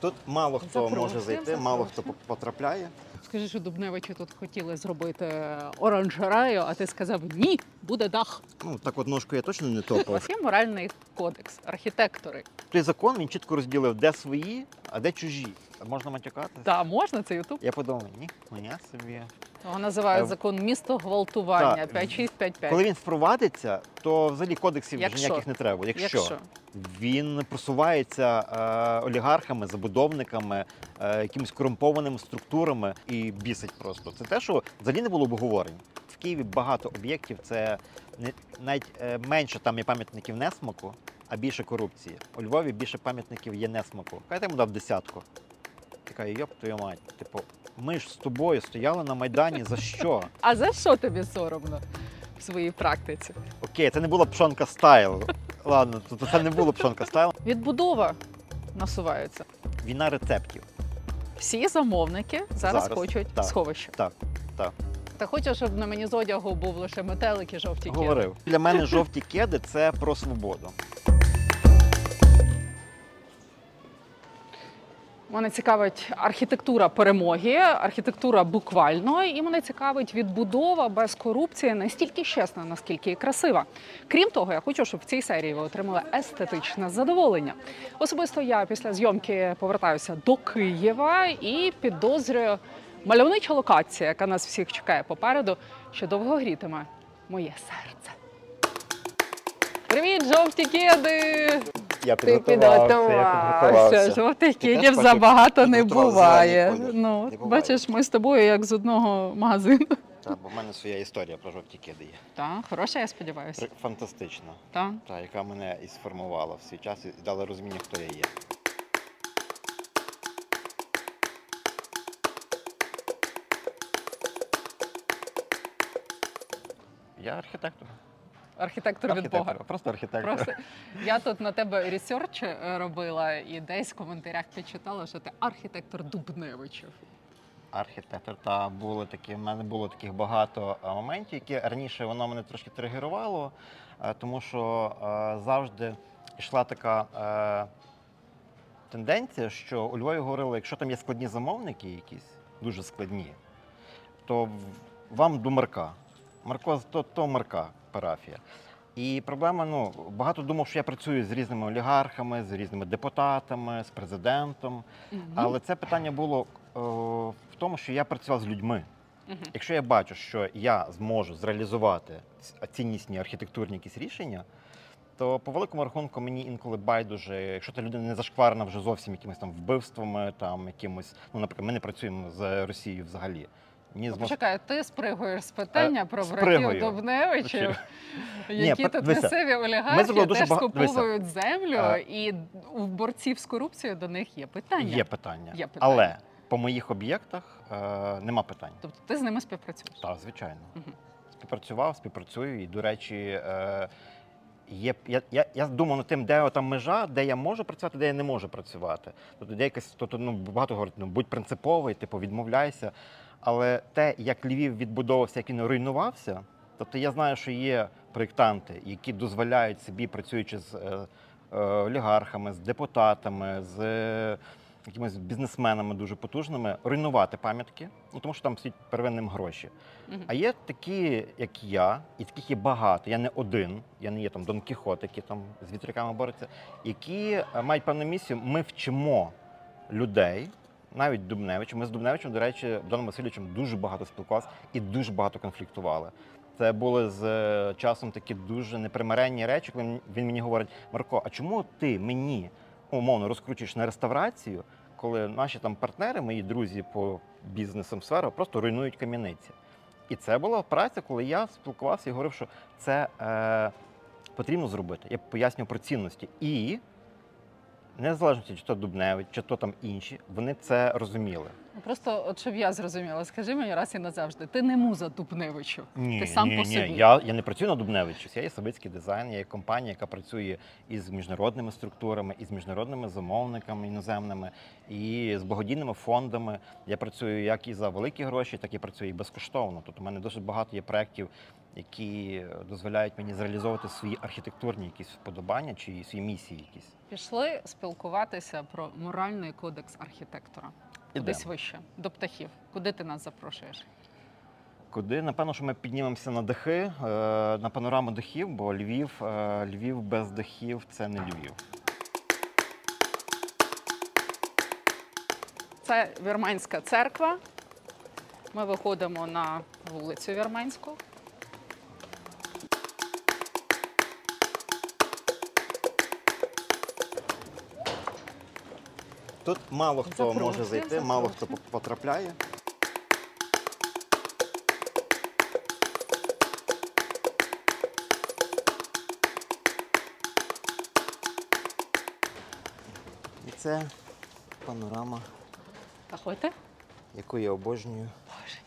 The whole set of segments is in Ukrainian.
Тут мало хто Запрошую, може зайти, мало хто по- потрапляє. Скажи, що Дубневичі тут хотіли зробити оранжерею, а ти сказав ні, буде дах. Ну так от ножку я точно не У топав. вас є моральний кодекс, архітектори. Той закон він чітко розділив, де свої, а де чужі. Можна матюкати? Та можна це Ютуб? Я подумав, ні, мене собі. Його називають Е, закон місто гвалтування так. 5655. Коли він впровадиться, то взагалі кодексів вже ніяких не треба. Якщо, Якщо він просувається е, олігархами, забудовниками, е, якимись корумпованими структурами і бісить просто. Це те, що взагалі не було обговорень. В Києві багато об'єктів, це не навіть е, менше там є пам'ятників несмаку, а більше корупції. У Львові більше пам'ятників є несмаку. Хай йому дав десятку. Така йоп твою мать. Типу, ми ж з тобою стояли на майдані за що? а за що тобі соромно в своїй практиці? Окей, це не була пшонка стайл. Ладно, то це не було пшонка стайл. Відбудова насувається. Війна рецептів. Всі замовники зараз, Зараз, хочуть так. сховище. Так, так. Ти хочеш, щоб на мені з одягу був лише метелик і жовті кіли? Говорив. Для мене жовті кеди це про свободу. Мене цікавить архітектура перемоги, архітектура буквально, і мене цікавить відбудова без корупції настільки чесна, наскільки і красива. Крім того, я хочу, щоб в цій серії ви отримали естетичне задоволення. Особисто я після зйомки повертаюся до Києва і підозрюю мальовнича локація, яка нас всіх чекає попереду, що довго грітиме моє серце. Привіт, жовті кеди! Я підготувався. Жовтих кедів забагато не буває. Ну, бачиш, ми з тобою як з одного магазину. Так, бо в мене своя історія про жовті кеди є. Так, хороша, я сподіваюся. Фантастична. Так. Та, яка мене і сформувала в свій час і дала розуміння, хто я є. Я архітектор. Архітектор від Бога. Просто архітектор. Просто я тут на тебе ресерч е, робила і десь в коментарях підчитала, що ти архітектор Дубневичів. архітектор. Та були такі, в мене було таких багато моментів, які раніше воно мене трошки тригерувало, е, тому що е, завжди йшла така е, тенденція, що у Львові говорили, якщо там є складні замовники якісь, дуже складні, то вам до Марка. Марко то, то Марка парафія. І проблема, ну, багато думав, що я працюю з різними олігархами, з різними депутатами, з президентом. Але це питання було е, в тому, що я працював з людьми. Мгм. Якщо я бачу, що я зможу зреалізувати ціннісні архітектурні якісь рішення, то по великому рахунку мені інколи байдуже, якщо та людина не зашкварена вже зовсім якимись там вбивствами, там якимось, ну, наприклад, ми не працюємо з Росією взагалі. Мені змож... Почекай, ти спригуєш з питання Е, про братів Дубневичів, які Ні, тут дивися, місцеві олігархи теж бага- дивися. скуповують землю, Е, і у борців з корупцією до них є питання. Є питання. Є питання. Але по моїх об'єктах е, нема питань. Тобто ти з ними співпрацюєш. Так, звичайно. Мгм. Співпрацював, співпрацюю. І, до речі, е, є, я, я, я думав над тим, де там межа, де я можу працювати, де я не можу працювати. Тобто, де якась, тобто, ну, багато говорять, ну, будь принциповий, типу, відмовляйся. Але те, як Львів відбудовувався, як він руйнувався, тобто я знаю, що є проєктанти, які дозволяють собі, працюючи з е, е, олігархами, з депутатами, з е, якимись бізнесменами дуже потужними, руйнувати пам'ятки, ну тому що там стоять первинним гроші. А є такі, як я, і таких є багато. Я не один, я не є там Дон Кіхот, який там з вітряками бореться, які мають певну місію. Ми вчимо людей, навіть Дубневич. Ми з Дубневичем, до речі, Доном Васильовичем дуже багато спілкувалися і дуже багато конфліктували. Це були з е, часом такі дуже непримиренні речі, коли він мені говорить: Марко, а чому ти мені умовно розкручуєш на реставрацію, коли наші там партнери, мої друзі по бізнесам сферу, просто руйнують кам'яниці? І це була праця, коли я спілкувався і говорив, що це е, потрібно зробити. Я пояснював про цінності. І незалежно, чи то Дубневич, чи то там інші, вони це розуміли. Просто, от щоб я зрозуміла, скажи мені раз і назавжди, ти не муза Дубневичу. Ні, Ти сам ні, по ні. Я, я не працюю на Дубневичу. Я є Савицький дизайн, я є компанія, яка працює із міжнародними структурами, із міжнародними замовниками іноземними, і з благодійними фондами. Я працюю як і за великі гроші, так і працюю і безкоштовно. Тобто у мене дуже багато є проєктів, які дозволяють мені зреалізовувати свої архітектурні якісь вподобання чи свої місії якісь. Пішли спілкуватися про моральний кодекс архітектора. Ідемо. вище, до птахів. Куди ти нас запрошуєш? Куди? Напевно, що ми піднімемося на дахи, е, на панораму дахів, бо Львів, е, Львів без дахів це не Львів. Це Вірменська церква. Ми виходимо на вулицю Вірменську. Тут мало хто Запрошую, може зайти, мало хто запрошую. потрапляє. І це панорама, Заходьте. яку я обожнюю. Боже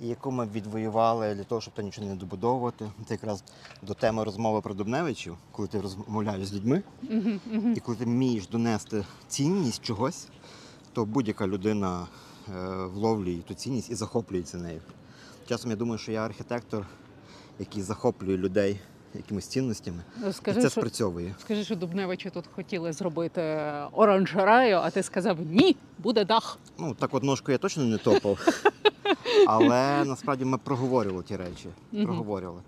і яку ми відвоювали для того, щоб там нічого не добудовувати. Це якраз до теми розмови про Дубневичів, коли ти розмовляєш з людьми, і коли ти вмієш донести цінність чогось, то будь-яка людина е, вловлює ту цінність і захоплюється нею. Часом я думаю, що я архітектор, який захоплює людей якимись цінностями, і Скажи, це що, спрацьовує. скажи, що Дубневичі тут хотіли зробити оранжерею, а ти сказав ні, буде дах. Ну, так от ножку я точно не топав. Але насправді ми проговорювали ті речі. Проговорювали.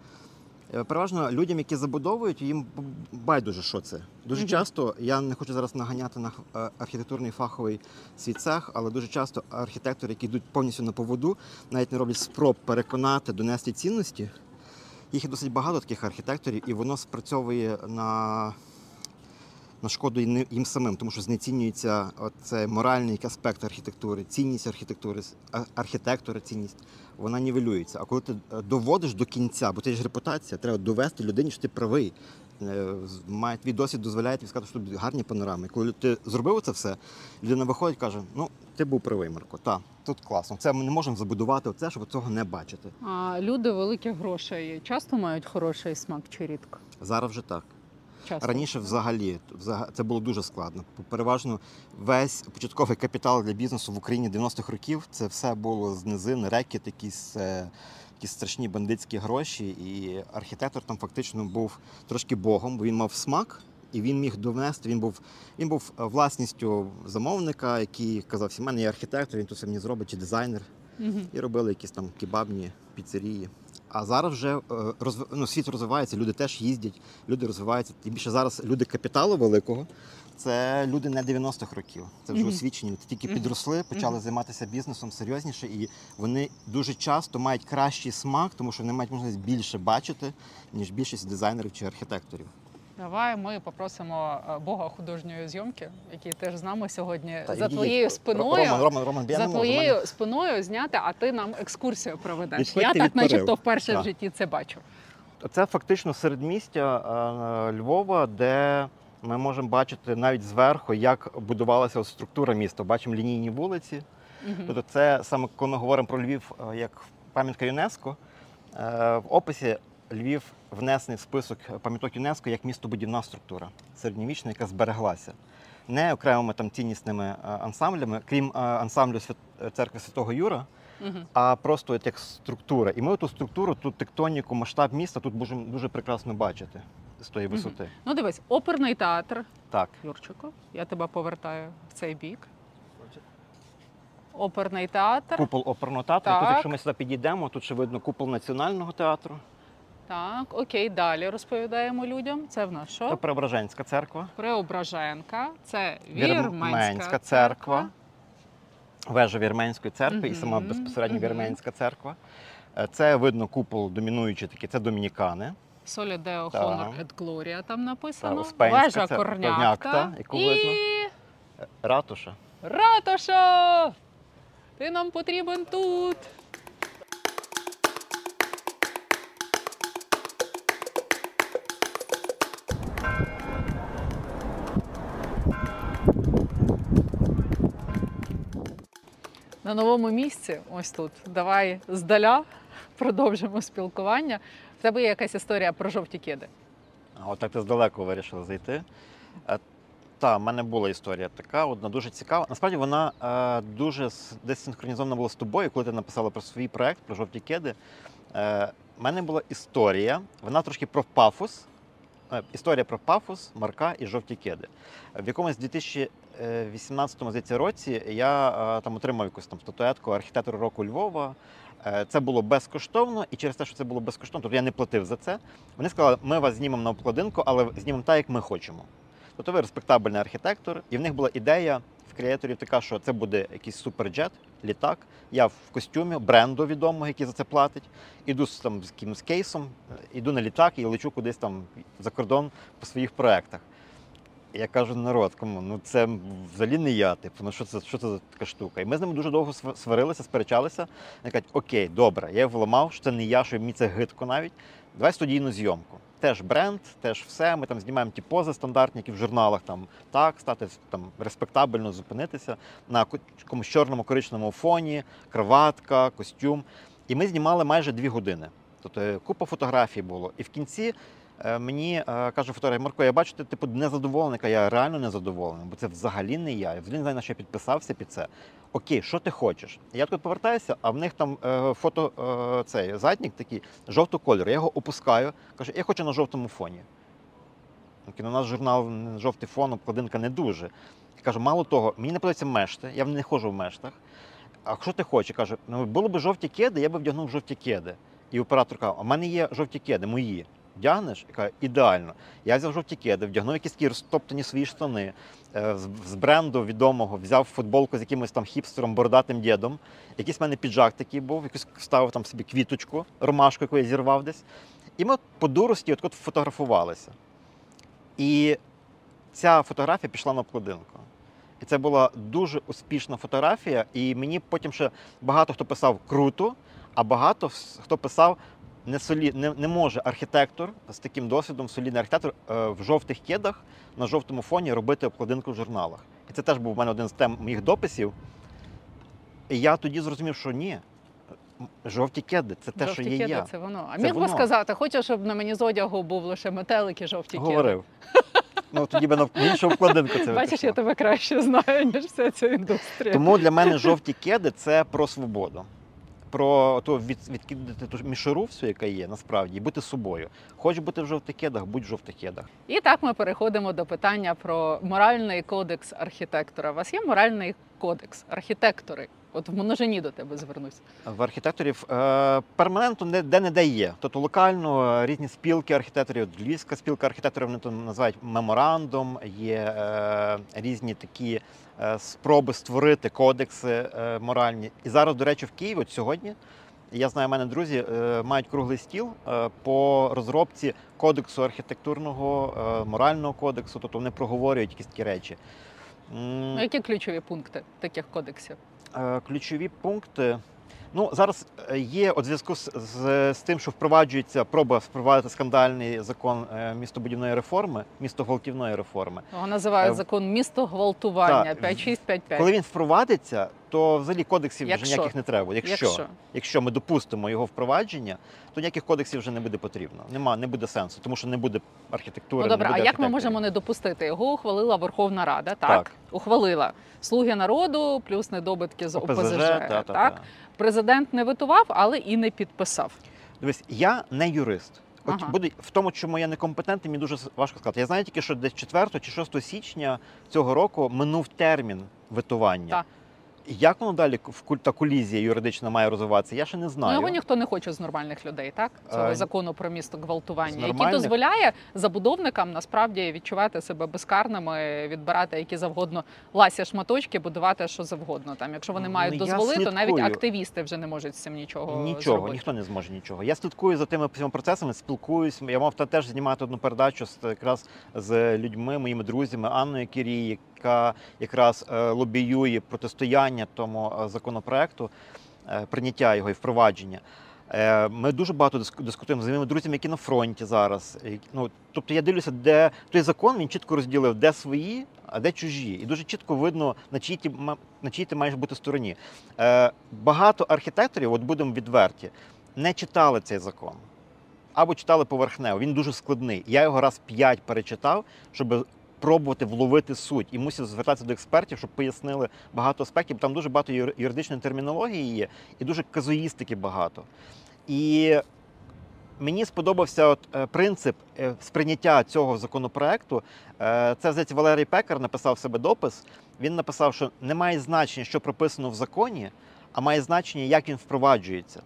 Е, Переважно людям, які забудовують, їм байдуже, що це. Дуже Мгм. часто я не хочу зараз наганяти на е, архітектурний фаховий свій цех, але дуже часто архітектори, які йдуть повністю на поводу, навіть не роблять спроб переконати, донести цінності. Їх є досить багато таких архітекторів, і воно спрацьовує на, на шкоду їм самим, тому що знецінюється цей моральний аспект архітектури, цінність архітектури, архітектора, цінність, вона нівелюється. А коли ти е, доводиш до кінця, бо це ж репутація, треба довести людині, що ти правий. Е, Має твій досвід дозволяє тобі сказати, що тут гарні панорами. Коли ти зробив це все, людина виходить і каже: ну, ти був правий, Марко. Так, тут класно. Це ми не можемо забудувати оце, щоб цього не бачити. А люди великих грошей часто мають хороший смак чи рідко? Зараз вже так. Часто. Раніше взагалі взага- це було дуже складно. Переважно весь початковий капітал для бізнесу в Україні 90-х років це все було з низин, рекет, якісь, е, якісь страшні бандитські гроші. І архітектор там фактично був трошки богом, бо він мав смак. І він міг довести, він був, він був е, власністю замовника, який казав, в мене є архітектор, він тут все мені зробить, чи дизайнер. Мгм. І робили якісь там кебабні піцерії. А зараз вже е, розв... ну, світ розвивається, люди теж їздять, люди розвиваються. Тим більше зараз люди капіталу великого. Це люди не 90-х років. Це вже Мгм. освічені. Вони тільки Мгм. підросли, почали Мгм. займатися бізнесом серйозніше, і вони дуже часто мають кращий смак, тому що вони мають можливість більше бачити, ніж більшість дизайнерів чи архітекторів. Давай ми попросимо е, Бога художньої зйомки, який теж з нами сьогодні Та за твоєю спиною. Роман, Роман, Роман, за твоєю спиною зняти, а ти нам екскурсію проведеш. Я так, начебто, вперше в житті це бачу. Це фактично середмістя е, Львова, де ми можемо бачити навіть зверху, як будувалася структура міста. Бачимо лінійні вулиці. Мгм. Тобто, це саме коли ми говоримо про Львів е, як пам'ятка ЮНЕСКО. В описі Львів внесений в список пам'яток ЮНЕСКО як містобудівна структура середньовічна, яка збереглася. Не окремими там ціннісними е, ансамблями, крім е, ансамблю церкви Святого Юра, Мгм. а просто от як структура. І ми ту структуру, ту тектоніку, масштаб міста тут можемо дуже прекрасно бачити з тої висоти. Ну, дивись, оперний театр. Так. Юрчику, я тебе повертаю в цей бік. Оперний театр. Купол оперного театру. Тут, якщо ми сюди підійдемо, тут ще видно купол національного театру. Так, окей, далі розповідаємо людям. Це в нас Це що? Преображенська церква, Преображенка, це Вірменська Вірменська церква, вежа Вірменської церкви і сама безпосередньо мгм. Вірменська церква. Е, Це видно купол домінуючий такий, це домінікани. Солі Део. Honor et Gloria там написано. Та, Вежа це Корнякта. Корнякта, яку і видно. Ратуша. Ратоша! Ти нам потрібен тут. На новому місці, ось тут. Давай здаля продовжимо спілкування. В тебе є якась історія про жовті кеди. А от так ти здалеку вирішила зайти. Е, Та, в мене була історія така, одна дуже цікава. Насправді вона е, дуже с- десь синхронізована була з тобою, коли ти написала про свій проект, про жовті кеди. Е, мене була історія, вона трошки про пафос. Е, Історія про пафос, марка і жовті кеди. В якомусь 2018 здається, році я е, там отримав якусь там статуетку архітектора року Львова. Е, Це було безкоштовно, і через те, що це було безкоштовно, тобто я не платив за це. Вони сказали, ми вас знімемо на обкладинку, але знімемо так, як ми хочемо. Тобто ви респектабельний архітектор, і в них була ідея креаторів така, що це буде якийсь суперджет, літак. Я в костюмі бренду відомого, який за це платить. Іду з там з якимось кейсом, іду на літак і лечу кудись там за кордон по своїх проектах. Я кажу, народ, кому ну це взагалі не я. Типу, ну що це, що це за така штука? І ми з ними дуже довго сварилися, сперечалися. Вони кажуть, окей, добре, я його ламав, що це не я, що мені це гидко навіть. Давай студійну зйомку. Теж бренд, теж все. Ми там знімаємо ті пози стандартні, які в журналах там так, стати там респектабельно зупинитися на ко- якомусь чорному коричному фоні, кроватка, костюм. І ми знімали майже дві години. Тобто купа фотографій було. І в кінці мені е, каже фотограф Марко, я бачу, ти типу незадоволений. Я, я реально незадоволений, бо це взагалі не я. Я взагалі не знаю, на що я підписався під це. Окей, що ти хочеш? Я тут повертаюся, а в них там е, фото е, цей заднік такий жовтого кольору. Я його опускаю, кажу, я хочу на жовтому фоні. Окей, ну, нас журнал жовтий фон, обкладинка не дуже. Я кажу, мало того, мені не подобаються мешти, я не ходжу в мештах. А що ти хочеш? Каже, ну було б жовті кеди, я би вдягнув жовті кеди. І оператор каже, а в мене є жовті кеди, мої. Вдягнеш? Я кажу, ідеально. Я взяв жовті кеди, вдягнув якісь такі розтоптані свої штани. е, з- бренду відомого взяв футболку з якимось там хіпстером, бородатим дідом. Якийсь в мене піджак такий був, якийсь ставив там собі квіточку, ромашку, яку я зірвав десь. І ми по дурості от, от фотографувалися. І ця фотографія пішла на обкладинку. І це була дуже успішна фотографія. І мені потім ще багато хто писав круто, а багато хто писав не, солі, не, не може архітектор з таким досвідом, солідний архітектор е, в жовтих кедах на жовтому фоні робити обкладинку в журналах. І це теж був у мене один з тем моїх дописів. І я тоді зрозумів, що ні. Жовті кеди це те, жовті що є кеди я. це воно. А Це міг би воно. сказати, хочеш, щоб на мені з одягу був лише метелик і жовті кеди? Говорив. Ну тоді би на іншу обкладинку це Бачиш, я тебе краще знаю, ніж вся ця індустрія. Тому для мене жовті кеди це про свободу. Про то від, відкидати ту мішуру всю, яка є, насправді, і бути собою. Хочеш бути в жовтих кедах, будь в жовтикедах. І так ми переходимо до питання про моральний кодекс архітектора. У вас є моральний кодекс архітектори? От в множині до тебе звернусь. В архітекторів е, перманентно не де не де є. Тобто локально е, різні спілки архітекторів, от Львівська спілка архітекторів вони то називають меморандум, є е, різні такі спроби створити кодекси е, моральні. І зараз, до речі, в Києві, от сьогодні, я знаю, в мене друзі е, мають круглий стіл е, по розробці кодексу архітектурного, е, морального кодексу, тобто вони проговорюють якісь такі речі. Ну, Які ключові пункти таких кодексів? Е, ключові пункти. Ну, зараз е, є у зв'язку з, з, з тим, що впроваджується проба впровадити скандальний закон е, містобудівної реформи, містогвалтівної реформи. Його називають Е, закон місто гвалтування так, 5655. Коли він впровадиться, то взагалі кодексів Якщо. вже ніяких не треба. Якщо, Якщо. якщо ми допустимо його впровадження, то ніяких кодексів вже не буде потрібно. Нема, не буде сенсу, тому що не буде архітектури. Ну добре, не а як ми можемо не допустити? Його ухвалила Верховна Рада, так? Так. Ухвалила. Слуги народу плюс недобитки з ОПЗЖ. ОПЗЖ, та, та, так? та. Президент не витував, але і не підписав. Дивись, я не юрист. От Ага. буде в тому, чому я не компетентний, мені дуже важко сказати. Я знаю тільки, що десь 4 чи 6 січня цього року минув термін витування. Так. Як воно далі в та колізія юридична має розвиватися, я ще не знаю. Ну його ніхто не хоче з нормальних людей, так? Цього Е, закону про місто гвалтування, який дозволяє забудовникам насправді відчувати себе безкарними, відбирати які завгодно ласі шматочки, будувати що завгодно. Там, якщо вони Ну, мають я дозволи, то навіть активісти вже не можуть з цим нічого Нічого, зробити. ніхто не зможе нічого. Я слідкую за тими всіма процесами, спілкуюсь. Я мав та теж знімати одну передачу з якраз з людьми, моїми друзями, Анною Кірій, яка якраз е, лобіює протистояння тому е, законопроекту, е, прийняття його і впровадження. Ми дуже багато дискутуємо з моїми друзями, які на фронті зараз. Ну, тобто я дивлюся, де той закон він чітко розділив, де свої, а де чужі. І дуже чітко видно, на чиїй ти, на чиїй ти маєш бути стороні. Багато архітекторів, от будемо відверті, не читали цей закон. Або читали поверхнево. Він дуже складний. Я його раз п'ять перечитав, щоб пробувати вловити суть. І мусив звертатися до експертів, щоб пояснили багато аспектів. Там дуже багато юридичної термінології є, і дуже казуїстики багато. І мені сподобався от, е, принцип е, сприйняття цього законопроекту. Е, Це здається, Валерій Пекар написав себе допис. Він написав, що не має значення, що прописано в законі, а має значення, як він впроваджується.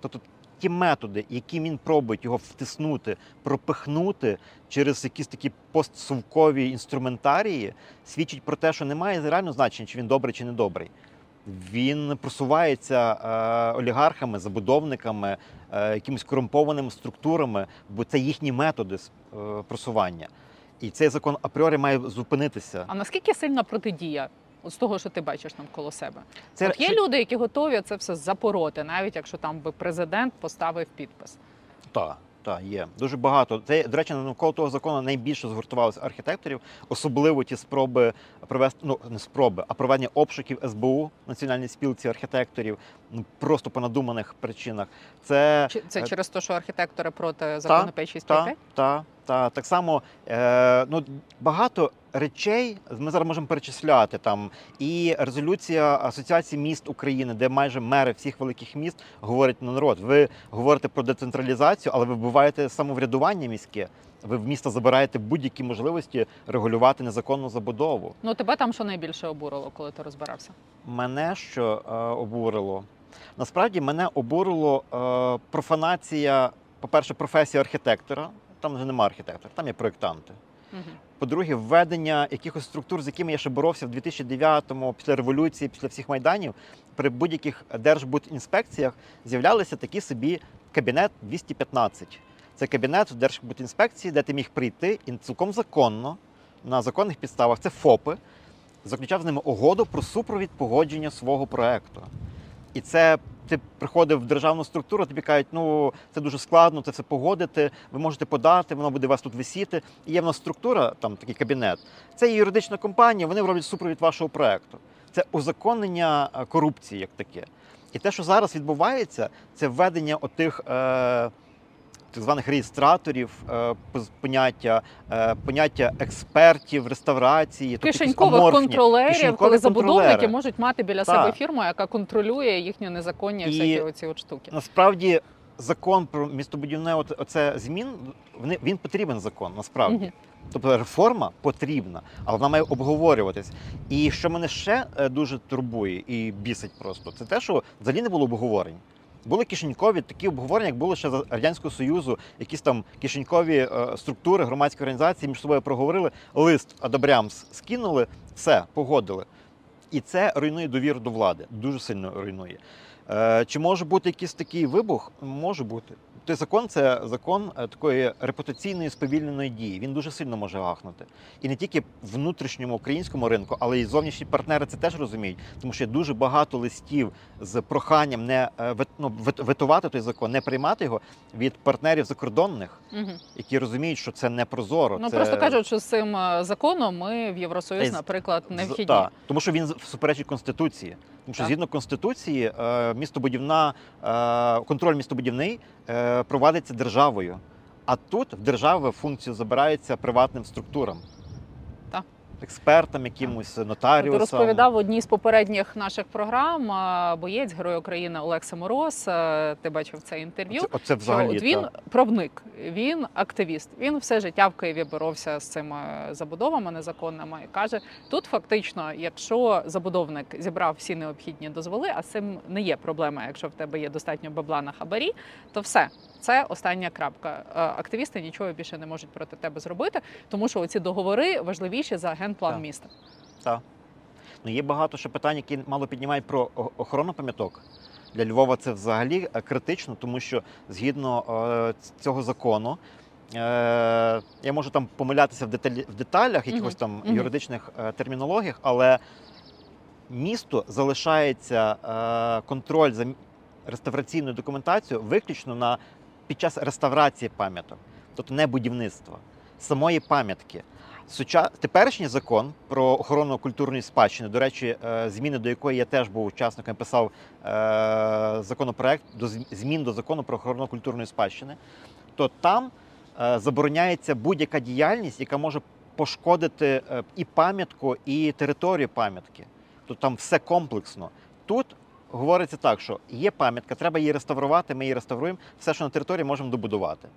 Тобто ті методи, які він пробує його втиснути, пропихнути через якісь такі постсовкові інструментарії, свідчить про те, що немає реально значення, чи він добрий чи не добрий. Він просувається е, олігархами, забудовниками, е, якимись корумпованими структурами, бо це їхні методи е, просування. І цей закон апріорі має зупинитися. А наскільки сильна протидія? От з того, що ти бачиш там коло себе, Це от є люди, які готові це все запороти, навіть якщо там би президент поставив підпис. Так, так, є. Дуже багато. Це, до речі, навколо того закону найбільше згуртувалося архітекторів, особливо ті спроби провести, ну не спроби, а проведення обшуків СБУ, Національній спілці архітекторів, ну просто по надуманих причинах. Це це Е, через те, що архітектори проти закону 565? та, та, та, так само е, ну, багато речей ми зараз можемо перечисляти там. І резолюція Асоціації міст України, де майже мери всіх великих міст говорять на народ. Ви говорите про децентралізацію, але ви вбиваєте самоврядування міське. Ви в міста забираєте будь-які можливості регулювати незаконну забудову. Ну тебе там що найбільше обурило, коли ти розбирався? Мене що е, обурило? Насправді мене обурило е, профанація, по-перше, професія архітектора. Там вже нема архітектора, там є проєктанти. Угу. По-друге, введення якихось структур, з якими я ще боровся в 2009-му, після революції, після всіх майданів, при будь-яких держбудінспекціях з'являлися такі собі кабінет 215. Це кабінет в Держбудінспекції, де ти міг прийти і цілком законно, на законних підставах, це ФОПи, заключав з ними угоду про супровід погодження свого проекту. І це ти приходив в державну структуру, тобі кажуть, ну це дуже складно, це все погодити. Ви можете подати, воно буде вас тут висіти. І є в нас структура, там такий кабінет. Це є юридична компанія, вони роблять супровід вашого проекту. Це узаконення е, корупції, як таке. І те, що зараз відбувається, це введення отих. Е, Так званих реєстраторів, е, поняття, е, поняття експертів, реставрації, тобто Кишенькових аморфні. контролерів, Кишенькові коли забудовники можуть мати біля Так. себе фірму, яка контролює їхні незаконні І- всякі оці от штуки. Насправді закон про містобудівне оце змін він потрібен закон, насправді. Тобто реформа потрібна, але вона має обговорюватись. І що мене ще е, дуже турбує і бісить просто, це те, що взагалі не було обговорень. Були кишенькові такі обговорення, як було ще за Радянського Союзу, якісь там кишенькові е, структури, громадські організації між собою проговорили, лист Адабрямс скинули, все, погодили. І це руйнує довіру до влади, дуже сильно руйнує. Е, Чи може бути якийсь такий вибух? Може бути. Той закон це закон е, такої репутаційної сповільненої дії. Він дуже сильно може гахнути. І не тільки в внутрішньому українському ринку, але й зовнішні партнери це теж розуміють, тому що є дуже багато листів з проханням не е, ну, ветувати той закон, не приймати його від партнерів закордонних, Мгм. які розуміють, що це не прозоро. Ну це... просто кажуть, що з цим законом ми в Євросоюз, наприклад, не вхідні. Так, тому що він суперечить конституції. Тому що Так. згідно конституції, е, містобудівна е, контроль містобудівний е, провадиться державою. А тут в держави функцію забирається приватним структурам. Експертам, якимось Ти розповідав в одній з попередніх наших програм боєць Герой України Олег Самороз. е, Ти бачив це інтерв'ю. Оце, оце що взагалі. от він так. правник, він активіст. Він все життя в Києві боровся з цими забудовами незаконними. І каже, тут фактично, якщо забудовник зібрав всі необхідні дозволи, а з цим не є проблема, якщо в тебе є достатньо бабла на хабарі, то все. Це остання крапка. Е, Активісти нічого більше не можуть проти тебе зробити, тому що оці договори важливіші за генплан Так. міста. Ну, є багато ще питань, які мало піднімають про охорону пам'яток. Для Львова це взагалі е, критично, тому що згідно е, цього закону. Е, я можу там помилятися в, деталі, в деталях, якихось там мгм. юридичних е, термінологіях, але місту залишається е, контроль за реставраційною документацією виключно на, під час реставрації пам'яток, тобто не будівництва, самої пам'ятки. Суча... Теперішній закон про охорону культурної спадщини, до речі, е, зміни до якої я теж був учасником, писав е, законопроект до змін до закону про охорону культурної спадщини, то там е, забороняється будь-яка діяльність, яка може пошкодити і пам'ятку, і територію пам'ятки. Тобто там все комплексно. Тут говориться так, що є пам'ятка, треба її реставрувати, ми її реставруємо, все, що на території, можемо добудувати.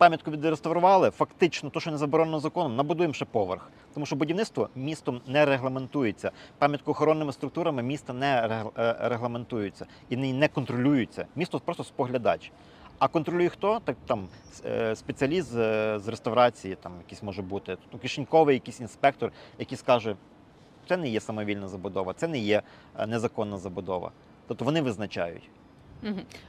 Пам'ятку відреставрували, фактично, то, що не заборонено законом, набудуємо ще поверх. Тому що будівництво містом не регламентується. Пам'яткоохоронними структурами міста не е, регламентуються і не контролюються. Місто просто споглядач. А контролює хто? Так там е, спеціаліст з, е, реставрації, там якийсь може бути, ну, кишеньковий якийсь інспектор, який скаже, це не є самовільна забудова, це не є незаконна забудова. Тобто вони визначають.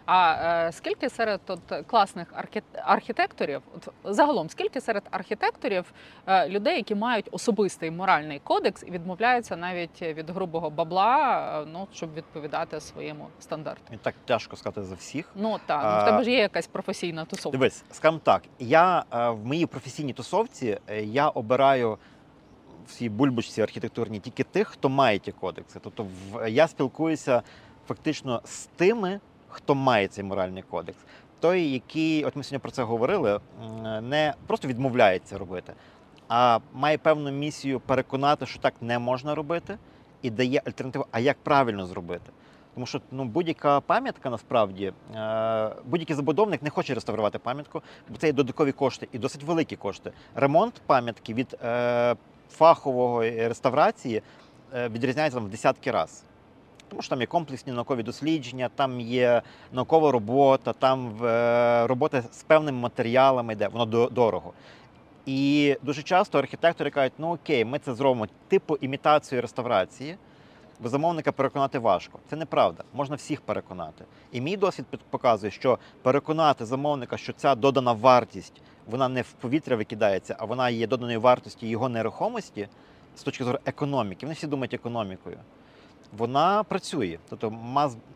А е, скільки серед от, класних архі... архітекторів, от, загалом, скільки серед архітекторів е, людей, які мають особистий моральний кодекс і відмовляються навіть від грубого бабла, е, ну щоб відповідати своєму стандарту? І так тяжко сказати за всіх. Ну так, ну, в тебе ж є якась професійна тусовка. Дивись, скажімо так, я е, в моїй професійній тусовці е, я обираю в цій бульбочці архітектурній тільки тих, хто має ті кодекси. Тобто в, я спілкуюся фактично з тими, хто має цей моральний кодекс. Той, який, от ми сьогодні про це говорили, не просто відмовляється робити, а має певну місію переконати, що так не можна робити, і дає альтернативу, а як правильно зробити. Тому що ну, будь-яка пам'ятка насправді, е, будь-який забудовник не хоче реставрувати пам'ятку, бо це є додаткові кошти і досить великі кошти. Ремонт пам'ятки від е, фахової реставрації е, відрізняється там в десятки разів. Тому що там є комплексні наукові дослідження, там є наукова робота, там е, робота з певними матеріалами, де воно дорого. І дуже часто архітектори кажуть, ну окей, ми це зробимо типу імітацію реставрації, бо замовника переконати важко. Це неправда, можна всіх переконати. І мій досвід показує, що переконати замовника, що ця додана вартість вона не в повітря викидається, а вона є доданою вартості його нерухомості з точки зору економіки. Вони всі думають економікою. Вона працює. Тобто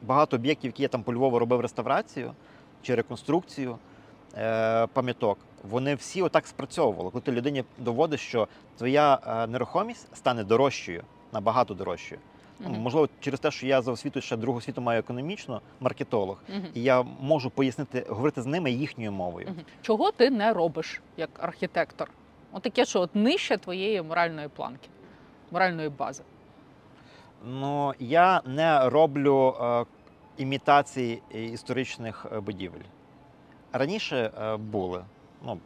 багато об'єктів, які я там по Львову робив реставрацію чи реконструкцію е, пам'яток. Вони всі отак спрацьовували. Коли ти людині доводиш, що твоя е, нерухомість стане дорожчою, набагато дорожчою. Ну, Мгм. Можливо, через те, що я за освітою ще другу освіту маю економічно, маркетолог, Мгм. і я можу пояснити, говорити з ними їхньою мовою. Мгм. Чого ти не робиш як архітектор? От що от нижче твоєї моральної планки, моральної бази. Ну я не роблю е, імітації історичних е, будівель. Раніше е, були. Ну,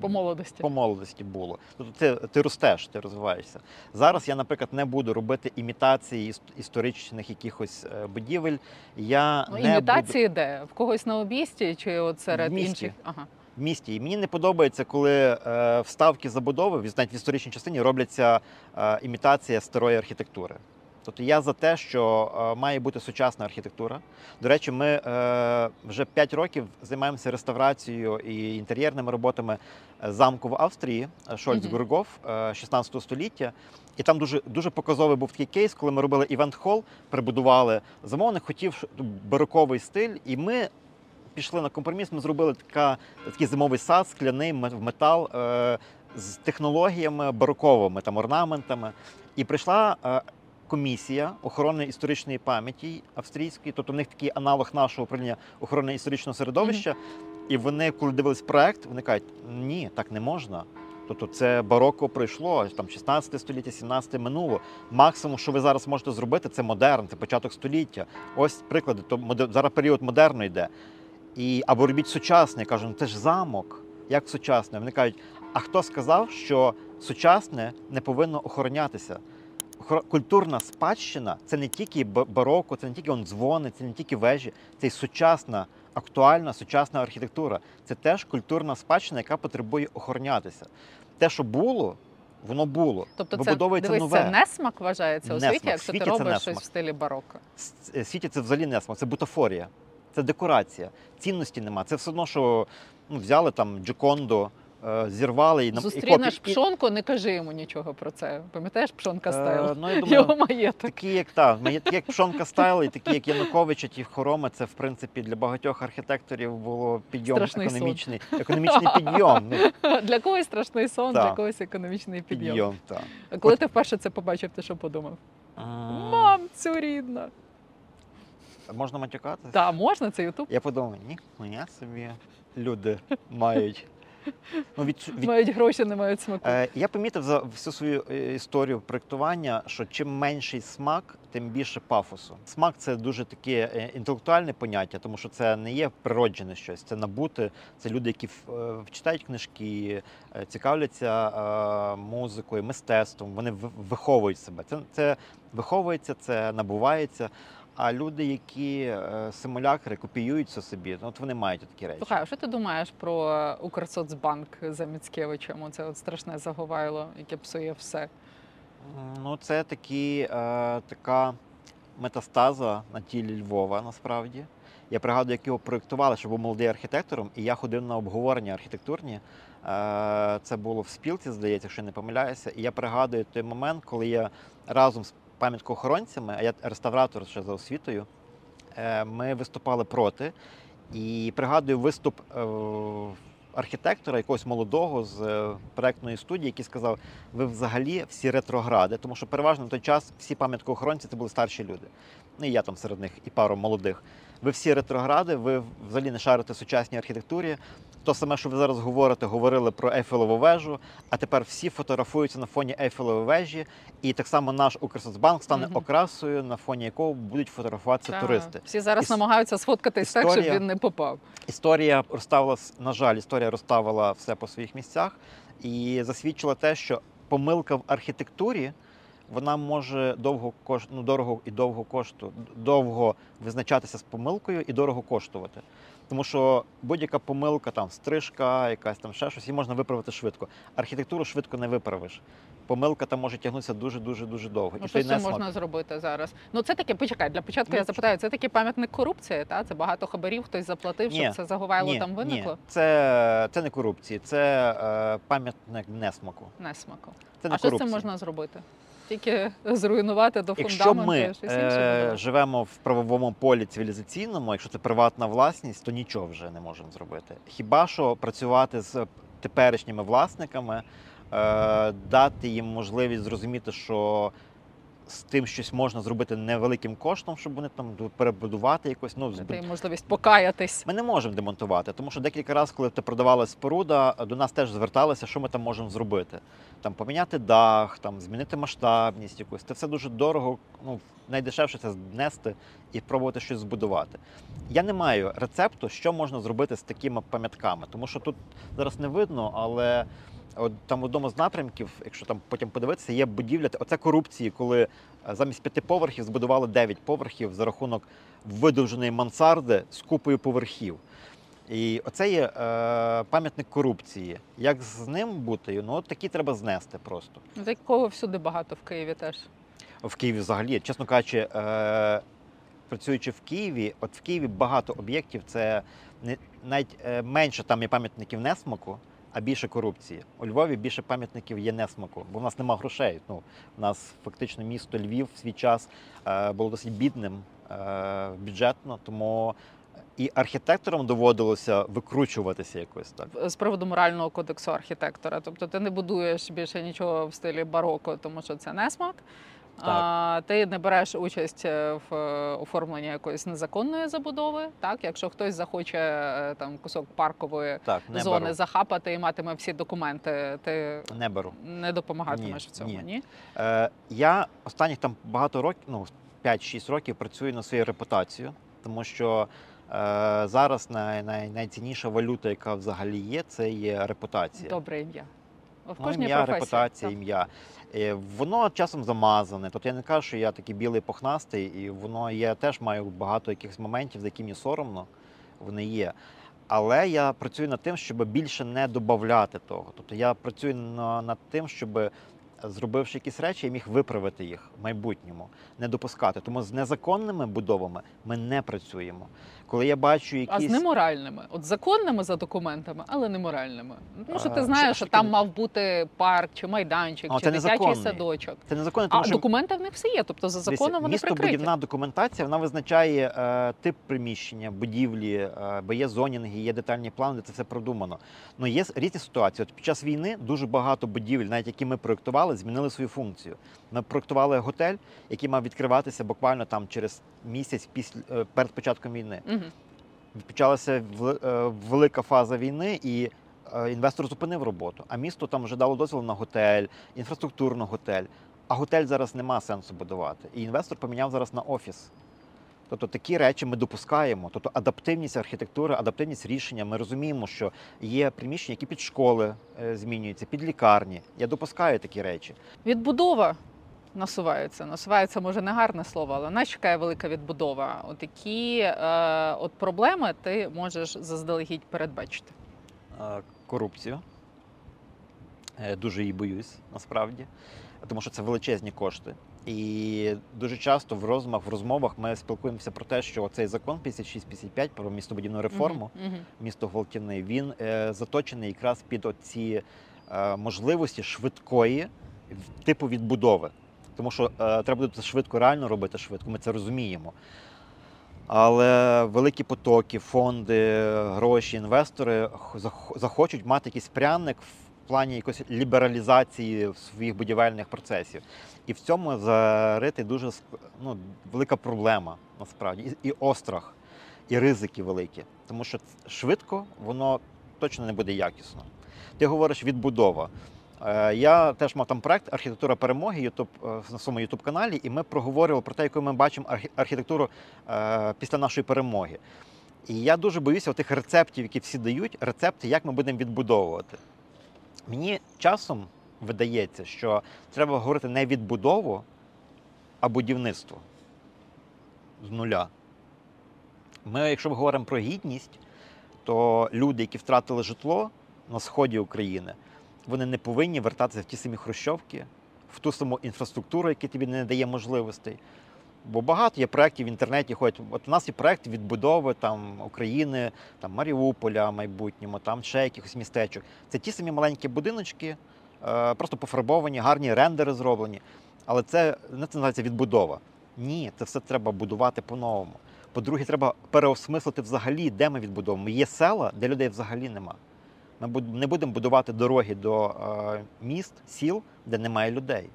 По молодості. по молодості було. Тобто ти, ти ростеш, ти розвиваєшся. Зараз я, наприклад, не буду робити імітації історичних якихось е, будівель. Я Ну, не імітації де? В когось на обійсті чи от серед В місті. інших? Ага. в місті. І мені не подобається, коли е, вставки забудови, навіть в історичній частині, робляться е, імітація старої архітектури. Тобто я за те, що е, має бути сучасна архітектура. До речі, ми е, вже 5 років займаємося реставрацією і інтер'єрними роботами е, замку в Австрії Шольцбургов е, 16 століття. І там дуже, дуже показовий був такий кейс, коли ми робили івент-хол, прибудували. Замовник хотів бароковий стиль, і ми пішли на компроміс. Ми зробили така, такий зимовий сад, скляний метал е, з технологіями бароковими, там орнаментами. І прийшла комісія охорони історичної пам'яті австрійської, тобто в них такий аналог нашого управління охорони історичного середовища. І вони, коли дивились проект, вони кажуть, ні, так не можна. Тобто це бароко пройшло, там 16 століття, 17 минуло. Максимум, що ви зараз можете зробити, це модерн, це початок століття. Ось приклади. То зараз період модерну йде. І, або робіть сучасне. Я кажу, ну це ж замок. Як сучасне? Вони кажуть, а хто сказав, що сучасне не повинно охоронятися? Культурна спадщина це не тільки ба- бароко, це не тільки он дзвони, це не тільки вежі, це й сучасна, актуальна сучасна архітектура. Це теж культурна спадщина, яка потребує охоронятися. Те, що було, воно було. Тобто це, Вибудовується дивись, нове. це несмак вважається у Несмак. світі, В якщо ти світі це робиш щось в стилі бароко. С- е, світі це взагалі не смак, це бутафорія, це декорація. Цінності нема. Це все одно, що ну, взяли там Джоконду, зірвали і нам Зустрінеш і, копі- пшонку, не кажи йому нічого про це. Пам'ятаєш пшонка Е, стайл? ну, я думаю, Його маєток. Такі, як та, має- такі, як Пшонка Стайл, і такі, як Янукович, ті хороми, це в принципі для багатьох архітекторів було підйом Страшний сон. економічний, економічний підйом. Ну, Для когось страшний сон, Так. для когось економічний підйом. підйом так. А Коли ти вперше це побачив, ти що подумав? М, Мамцю рідна. Можна матюкатися? Та можна це Ютуб? Я подумав, ні, моя собі люди мають Ну, від, від, Мають гроші, не мають смаку. Е, Я помітив за всю свою е, історію проєктування, що чим менший смак, тим більше пафосу. Смак це дуже таке е, інтелектуальне поняття, тому що це не є природжене щось, це набути. Це люди, які е, читають книжки, цікавляться музикою, мистецтвом. Вони ви- виховують себе. Це, це виховується, це набувається. А люди, які е, симулякри копіюють це собі, ну, от вони мають такі речі. Слухай, а що ти думаєш про Укрсоцбанк за Міцкевичем? Це от страшне заговайло, яке псує все. Ну, це такі, е, така метастаза на тілі Львова, насправді. Я пригадую, як його проєктували, що був молодий архітектором, і я ходив на обговорення архітектурні. Е, це було в спілці, здається, якщо не помиляюся. І я пригадую той момент, коли я разом з пам'яткоохоронцями, а я реставратор ще за освітою, е, ми виступали проти. І пригадую виступ е, архітектора, якогось молодого з е, проектної студії, який сказав: ви взагалі всі ретрогради, тому що переважно на той час всі пам'яткоохоронці це були старші люди. Ну і я там серед них, і пару молодих. Ви всі ретрогради, ви взагалі не шарите сучасній архітектурі. То саме, що ви зараз говорите, говорили про Ейфелеву вежу, а тепер всі фотографуються на фоні Ейфелевої вежі, і так само наш Укрсоцбанк стане Мгм. окрасою, на фоні якого будуть фотографуватися Та, туристи. Всі зараз Іс- намагаються сфоткатись так, щоб він не попав. Історія розставила, на жаль, історія розставила все по своїх місцях і засвідчила те, що помилка в архітектурі вона може довго кош... ну, дорого і довго кошту... довго визначатися з помилкою і дорого коштувати. Тому що будь-яка помилка, там стрижка, якась там ще щось, її можна виправити швидко. Архітектуру швидко не виправиш. Помилка там може тягнутися дуже дуже дуже довго. Ну, і що цим можна зробити зараз? Ну це таке, почекай, для початку я Ну, запитаю, це такий пам'ятник корупції, та? Це багато хабарів, хтось заплатив, Ні, щоб це заговайло ні, там виникло? Ні, це, це не корупції, це е, пам'ятник несмаку. Несмаку. Це не А що з цим можна зробити? Тільки зруйнувати до Якщо фундаменту ми щось інше е, живемо в правовому полі цивілізаційному, якщо це приватна власність, то нічого вже не можемо зробити. Хіба що працювати з теперішніми власниками, е, дати їм можливість зрозуміти, що з тим щось можна зробити невеликим коштом, щоб вони там перебудувати якось. Ну, зб- можливість покаятись. ми не можемо демонтувати, тому що декілька разів, коли ти продавала споруда, до нас теж зверталися, що ми там можемо зробити. Там поміняти дах, там змінити масштабність якусь. Це все дуже дорого. Ну найдешевше це знести і пробувати щось збудувати. Я не маю рецепту, що можна зробити з такими пам'ятками, тому що тут зараз не видно, але. От там в одному з напрямків, якщо там потім подивитися, є будівля. Оце корупції, коли е, замість п'яти поверхів збудували дев'ять поверхів за рахунок видовженої мансарди з купою поверхів. І оце є е, пам'ятник корупції. Як з ним бути? Ну, от такі треба знести просто. Ну, Такого всюди багато в Києві теж. В Києві взагалі, чесно кажучи, е, працюючи в Києві, от в Києві багато об'єктів, це не, навіть е, менше там є пам'ятників несмаку, а більше корупції. У Львові більше пам'ятників є несмаку, бо в нас нема грошей. Ну, у нас фактично місто Львів в свій час е, було досить бідним е, бюджетно, тому і архітекторам доводилося викручуватися якось так. з приводу морального кодексу архітектора. Тобто ти не будуєш більше нічого в стилі бароко, тому що це несмак. А, ти не береш участь е, в е, оформленні якоїсь незаконної забудови. Так, якщо хтось захоче е, там кусок паркової Так, не зони беру. захапати і матиме всі документи, ти Не беру. не допомагатимеш Ні, в цьому. ні. Ні? Е, я останніх там багато років, ну 5-6 років працюю на свою репутацію, тому що е, зараз най, най, найцінніша валюта, яка взагалі є, це є репутація. Добре ім'я. В Ну, ім'я, професії. репутація, ім'я. Е, Воно часом замазане. Тобто я не кажу, що я такий білий пухнастий, і воно я теж маю багато якихось моментів, за які мені соромно. Вони є. Але я працюю над тим, щоб більше не додати того. Тобто я працюю над тим, щоб зробивши якісь речі, я міг виправити їх в майбутньому, не допускати. Тому з незаконними будовами ми не працюємо. Коли я бачу якісь... А з неморальними, от законними за документами, але неморальними. Тому що ти знаєш, що там мав бути парк чи майданчик, А, чи дитячий садочок. це незаконно, А тому що документи в них все є. Тобто за законом вони прикриті. містобудівна документація вона визначає е, тип приміщення, будівлі, е, бо є зонінги, є детальні плани, де це все продумано. Ну є різні ситуації. От під час війни дуже багато будівель, навіть які ми проєктували, змінили свою функцію. Ми проєктували готель, який мав відкриватися буквально там через місяць після е, перед початком війни. Мгм. Почалася е, велика фаза війни, і е, інвестор зупинив роботу, а місто там вже дало дозвіл на готель, інфраструктурну готель. А готель зараз нема сенсу будувати. І інвестор поміняв зараз на офіс. Тобто такі речі ми допускаємо. Тобто адаптивність архітектури, адаптивність рішення. Ми розуміємо, що є приміщення, які під школи е, змінюються, під лікарні. Я допускаю такі речі. Відбудова насувається. Насувається, може, не гарне слово, але нас чекає велика відбудова. От які е, от проблеми ти можеш заздалегідь передбачити. Е, Корупцію. Е, Дуже її боюсь, насправді, тому що це величезні кошти. І дуже часто в розмовах, в розмовах ми спілкуємося про те, що цей закон 56-55 про містобудівну реформу, Мгм, мгм. місто Гвалтівний, він е, заточений якраз під оці е, можливості швидкої типу відбудови. Тому що е, треба буде це швидко, реально робити швидко, ми це розуміємо. Але великі потоки, фонди, гроші, інвестори захочуть мати якийсь пряник в плані якоїсь лібералізації своїх будівельних процесів. І в цьому зарити дуже ну, велика проблема насправді, і, і острах, і ризики великі. Тому що швидко воно точно не буде якісно. Ти говориш відбудова. Е, Я теж мав там проект Архітектура перемоги YouTube, е, на своєму youtube каналі, і ми проговорювали про те, яку ми бачимо архітектуру е, після нашої перемоги. І я дуже боюся тих рецептів, які всі дають, рецепти, як ми будемо відбудовувати. Мені часом видається, що треба говорити не відбудову, а будівництво з нуля. Ми, якщо ми говоримо про гідність, то люди, які втратили житло на сході України, вони не повинні вертатися в ті самі хрущовки, в ту саму інфраструктуру, яка тобі не дає можливостей. Бо багато є проєктів в інтернеті. Ходять. От у нас є проєкт відбудови там, України, там, Маріуполя в майбутньому, там ще якихось містечок. Це ті самі маленькі будиночки, е, просто пофарбовані, гарні рендери зроблені. Але це не це називається відбудова. Ні, це все треба будувати по-новому. По-друге, треба переосмислити взагалі, де ми відбудовуємо. Є села, де людей взагалі нема. Ми не будемо будувати дороги до е, міст, сіл, де немає людей.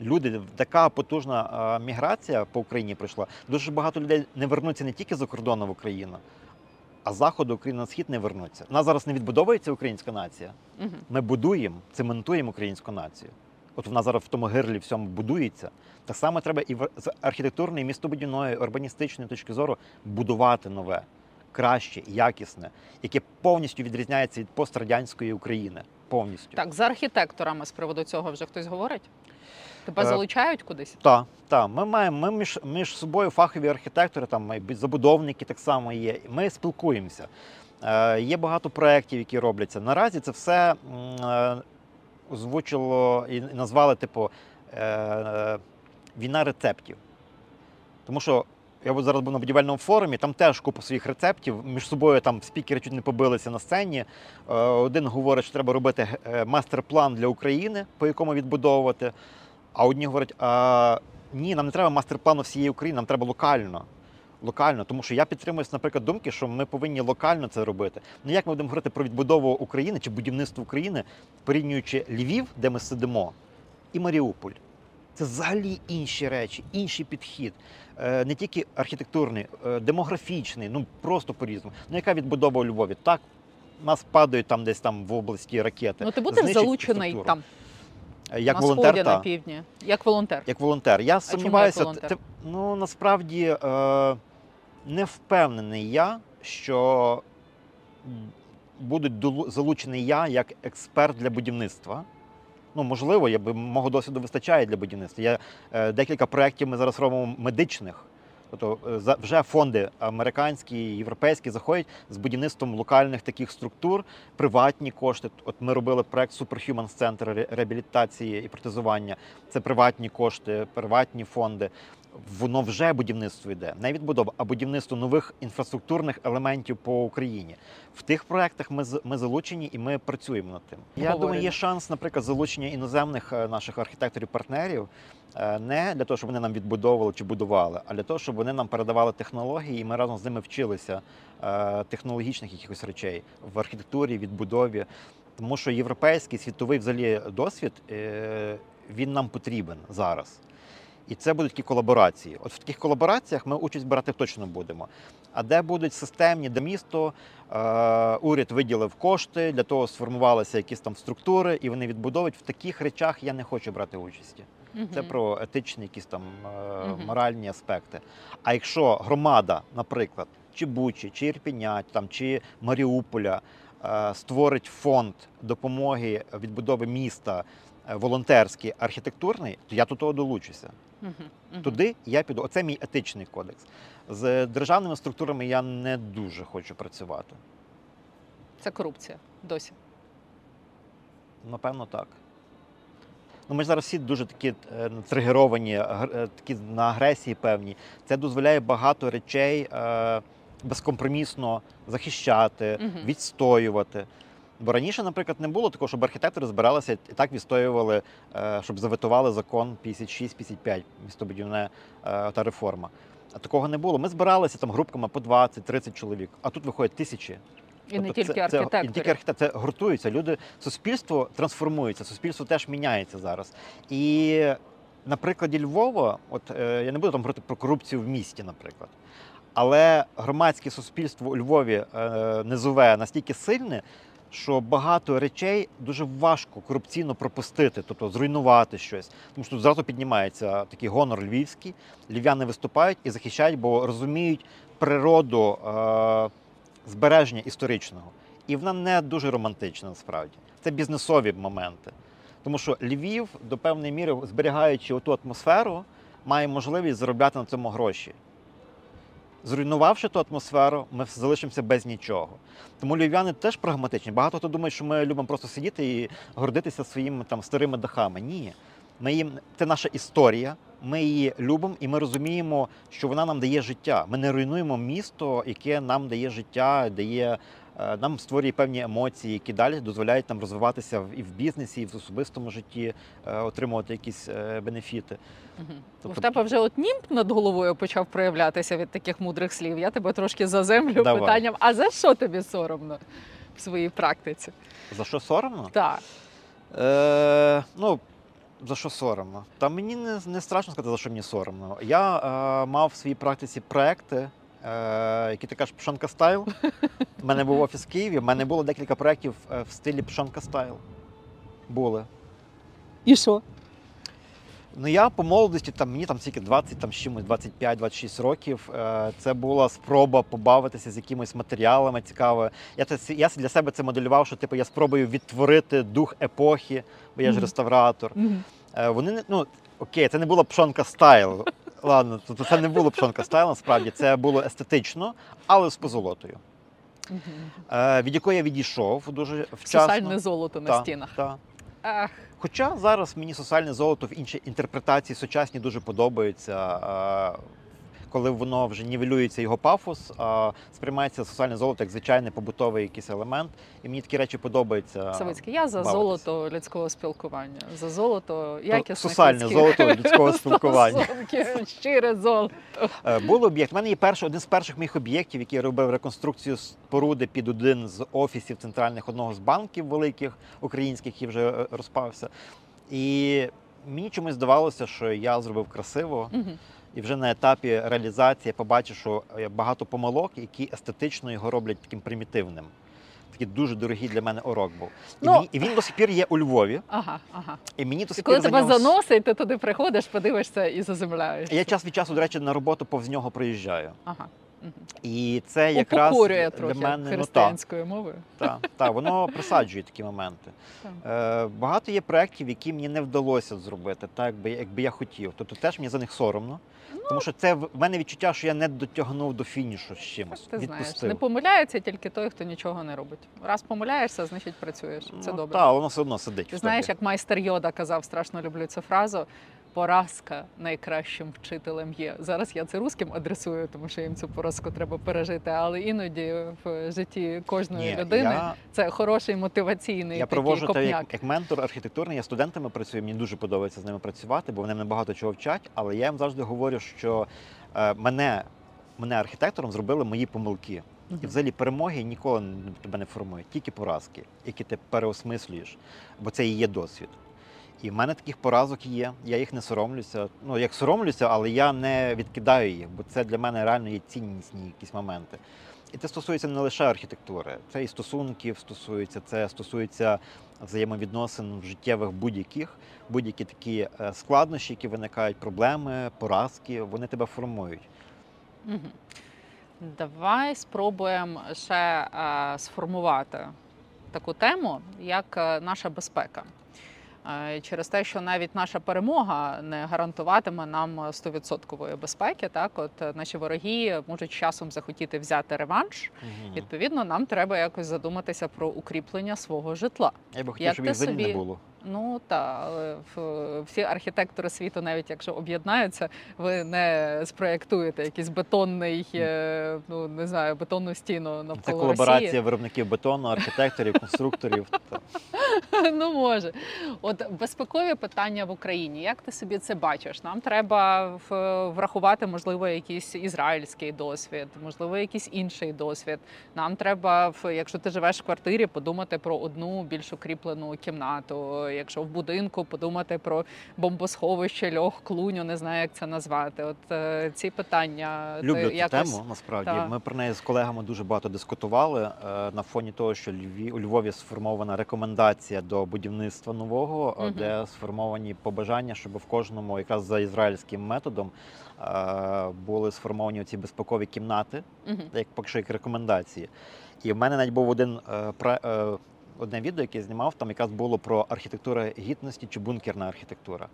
Люди, така потужна е, міграція по Україні прийшла. Дуже багато людей не вернуться не тільки за кордону в Україну, а з заходу України на схід не вернуться. У нас зараз не відбудовується українська нація. Ми будуємо, цементуємо українську націю. От вона зараз в тому гирлі всьому будується. Так само треба і з архітектурної, містобудівної, урбаністичної точки зору будувати нове, краще, якісне, яке повністю відрізняється від пострадянської України. Повністю. Так, з архітекторами з приводу цього вже хтось говорить? Тебе Е, залучають кудись? Так, так. Ми маємо ми між, між собою фахові архітектори, там забудовники так само є. Ми спілкуємося. Е, є багато проєктів, які робляться. Наразі це все е, озвучило і назвали, типу, е, е, війна рецептів. Тому що я от зараз був на будівельному форумі, там теж купа своїх рецептів. Між собою там спікери чуть не побилися на сцені. Е, Один говорить, що треба робити е, мастер-план для України, по якому відбудовувати. А одні говорять, а, ні, нам не треба мастер-плану всієї України, нам треба локально. Локально, тому що я підтримуюсь, наприклад, думки, що ми повинні локально це робити. Ну як ми будемо говорити про відбудову України чи будівництво України, порівнюючи Львів, де ми сидимо, і Маріуполь. Це взагалі інші речі, інший підхід. Е, не тільки архітектурний, е, демографічний, ну просто по-різному. Ну яка відбудова у Львові? Так, нас падають там десь там в області ракети. Ну ти будеш залучений там Е, як на волонтер, сході, та. на півдні, як волонтер. Як волонтер. Я сумніваюся, ну насправді е, не впевнений я, що будуть долу- залучений я як експерт для будівництва. Ну, можливо, я би мого досвіду вистачає для будівництва. Я, е, декілька проєктів ми зараз робимо медичних. Тобто е, вже фонди американські, європейські заходять з будівництвом локальних таких структур, приватні кошти. От ми робили проект Superhumans ре- реабілітації і протезування. Це приватні кошти, приватні фонди. Воно вже будівництво йде, не відбудова, а будівництво нових інфраструктурних елементів по Україні. В тих проектах ми ми залучені і ми працюємо над тим. Я Обговорюємо. думаю, є шанс, наприклад, залучення іноземних е, наших архітекторів-партнерів е, не для того, щоб вони нам відбудовували чи будували, а для того, щоб вони нам передавали технології, і ми разом з ними вчилися е, технологічних якихось речей в архітектурі, відбудові. Тому що європейський світовий взагалі досвід він нам потрібен зараз. І це будуть такі колаборації. От в таких колабораціях ми участь брати точно будемо. А де будуть системні, де місто, е, уряд виділив кошти, для того сформувалися якісь там структури, і вони відбудовують. В таких речах я не хочу брати участі. Це про етичні якісь там е, Мгм. моральні аспекти. А якщо громада, наприклад, чи Бучі, чи Ірпіня, там, чи Маріуполя е, створить фонд допомоги відбудови міста е, волонтерський, архітектурний, то я до того долучуся. Туди я піду. Оце мій етичний кодекс. З державними структурами я не дуже хочу працювати. Це корупція досі. Напевно, так. Ну, ми ж зараз всі дуже такі е, тригеровані, е, такі на агресії певні. Це дозволяє багато речей е, безкомпромісно захищати, Мгм. відстоювати. Бо раніше, наприклад, не було такого, щоб архітектори збиралися і так відстоювали, е, щоб заветували закон 56-55, містобудівна е, та реформа. А такого не було. Ми збиралися там групками по 20-30 чоловік, а тут виходять тисячі. І не Тобто тільки це, архітектори. Це, не тільки архітектори, це гуртуються. Люди, суспільство трансформується, суспільство теж міняється зараз. І на прикладі Львова, от е, я не буду там говорити про корупцію в місті, наприклад. Але громадське суспільство у Львові низове настільки сильне, що багато речей дуже важко корупційно пропустити, тобто зруйнувати щось. Тому що тут зразу піднімається такий гонор львівський. Львів'яни виступають і захищають, бо розуміють природу е, збереження історичного. І вона не дуже романтична насправді. Це бізнесові моменти. Тому що Львів до певної міри, зберігаючи оту атмосферу, має можливість заробляти на цьому гроші. Зруйнувавши ту атмосферу, ми залишимося без нічого. Тому львів'яни теж прагматичні. Багато хто думає, що ми любимо просто сидіти і гордитися своїми там старими дахами. Ні. Ми їм це наша історія. Ми її любимо і ми розуміємо, що вона нам дає життя. Ми не руйнуємо місто, яке нам дає життя, дає нам створює певні емоції, які далі дозволяють нам розвиватися і в бізнесі, і в особистому житті, е, отримувати якісь е, бенефіти. Мгм. Тобто- В тебе вже от німб над головою почав проявлятися від таких мудрих слів. Я тебе трошки заземлю Давай. питанням: а за що тобі соромно в своїй практиці? За що соромно? Так. Е, ну, за що соромно? Та мені не, не страшно сказати, за що мені соромно. Я е, мав в своїй практиці проекти, е, які ти кажеш Пшонка Стайл. У мене був офіс в Києві, в мене було декілька проєктів е, в стилі Пшонка Стайл. Були. І що? Ну я по молодості, там мені там тільки 20, там з чимось 25-26 років. Е, Це була спроба побавитися з якимись матеріалами цікавими. Я це я для себе це моделював, що типу я спробую відтворити дух епохи, бо я ж Мгм. реставратор. Е, Вони ну окей, це не була пшонка стайл. Ладно, тобто це не було пшонка стайл, насправді це було естетично, але з позолотою. Е, Від якої я відійшов дуже вчасно. Сусальне золото на Та, стінах. та. Ах, Хоча зараз мені соціальне золото в іншій інтерпретації сучасні дуже подобається. е, Коли воно вже нівелюється його пафос, а сприймається сосальне золото як звичайний побутовий якийсь елемент. І мені такі речі подобаються. Савицький, я за бавитись. золото людського спілкування, за золото якісних людських золото людського спілкування. щире золото. Е, Був об'єкт. У мене є перший один з перших моїх об'єктів, який я робив реконструкцію споруди під один з офісів центральних одного з банків великих українських, який вже е, розпався. І мені чомусь здавалося, що я зробив красиво, Мгм. І вже на етапі реалізації я побачив, що багато помилок, які естетично його роблять таким примітивним. Такий дуже дорогий для мене урок був. І, Ну- мені- і він до сих пір є у Львові. Ага, ага. І мені до І сих коли пір тебе нього... заносить, ти туди приходиш, подивишся і заземляєшся. Я час від часу, до речі, на роботу повз нього проїжджаю. Ага. І це якраз Упокорює для трохи мене ну, та, мовою. та, та, воно присаджує такі моменти. Е, багато є проєктів, які мені не вдалося зробити, так якби, якби я хотів. Тобто теж мені за них соромно. Ну. Тому що це в мене відчуття, що я не дотягнув до фінішу з чимось. Ти знаєш, не помиляється тільки той, хто нічого не робить. Раз помиляєшся, значить працюєш. Це ну, добре. Та, воно все одно сидить. Ти знаєш, як майстер Йода казав, страшно люблю цю фразу. Поразка найкращим вчителем є. Зараз я це русським адресую, тому що їм цю поразку треба пережити. Але іноді в житті кожної Ні, людини я, це хороший мотиваційний я такий проводжу те, як, як ментор архітектурний, я з студентами працюю, мені дуже подобається з ними працювати, бо вони мене багато чого вчать. Але я їм завжди говорю, що е, мене, мене архітектором зробили мої помилки. І взагалі перемоги ніколи тебе не формують, тільки поразки, які ти переосмислюєш, бо це і є досвід. І в мене таких поразок є. Я їх не соромлюся. Ну, як соромлюся, але я не відкидаю їх, бо це для мене реально є ціннісні якісь моменти. І це стосується не лише архітектури, це і стосунків стосується, це стосується взаємовідносин життєвих будь-яких, будь-які такі е, складнощі, які виникають, проблеми, поразки, вони тебе формують. Давай спробуємо ще е, сформувати таку тему, як е, наша безпека. Е, Через те, що навіть наша перемога не гарантуватиме нам 100% безпеки. Так, от е, наші вороги можуть часом захотіти взяти реванш. Відповідно, нам треба якось задуматися про укріплення свого житла. Я би хотів, щоб їх собі... не було. Ну та всі архітектори світу, навіть якщо об'єднаються, ви не спроєктуєте якийсь бетонний, е, ну не знаю, бетонну стіну Це колаборація Росії. виробників бетону, архітекторів, конструкторів. Ну може, от безпекові питання в Україні. Як ти собі це бачиш? Нам треба врахувати, можливо, якийсь ізраїльський досвід, можливо, якийсь інший досвід. Нам треба, якщо ти живеш в квартирі, подумати про одну більш укріплену кімнату. Якщо в будинку, подумати про бомбосховище, льох, клуню, не знаю, як це назвати. От е, ці питання ти Люблю цю якось... тему. Насправді Так. ми про неї з колегами дуже багато дискутували е, на фоні того, що Льві, у Львові сформована рекомендація до будівництва нового, е, Мгм. де сформовані побажання, щоб в кожному, якраз за ізраїльським методом, е, були сформовані ці безпекові кімнати, Мгм. як поки що як рекомендації. І в мене навіть був один е, е, одне відео, яке я знімав, там якраз було про архітектуру гідності чи бункерна архітектура.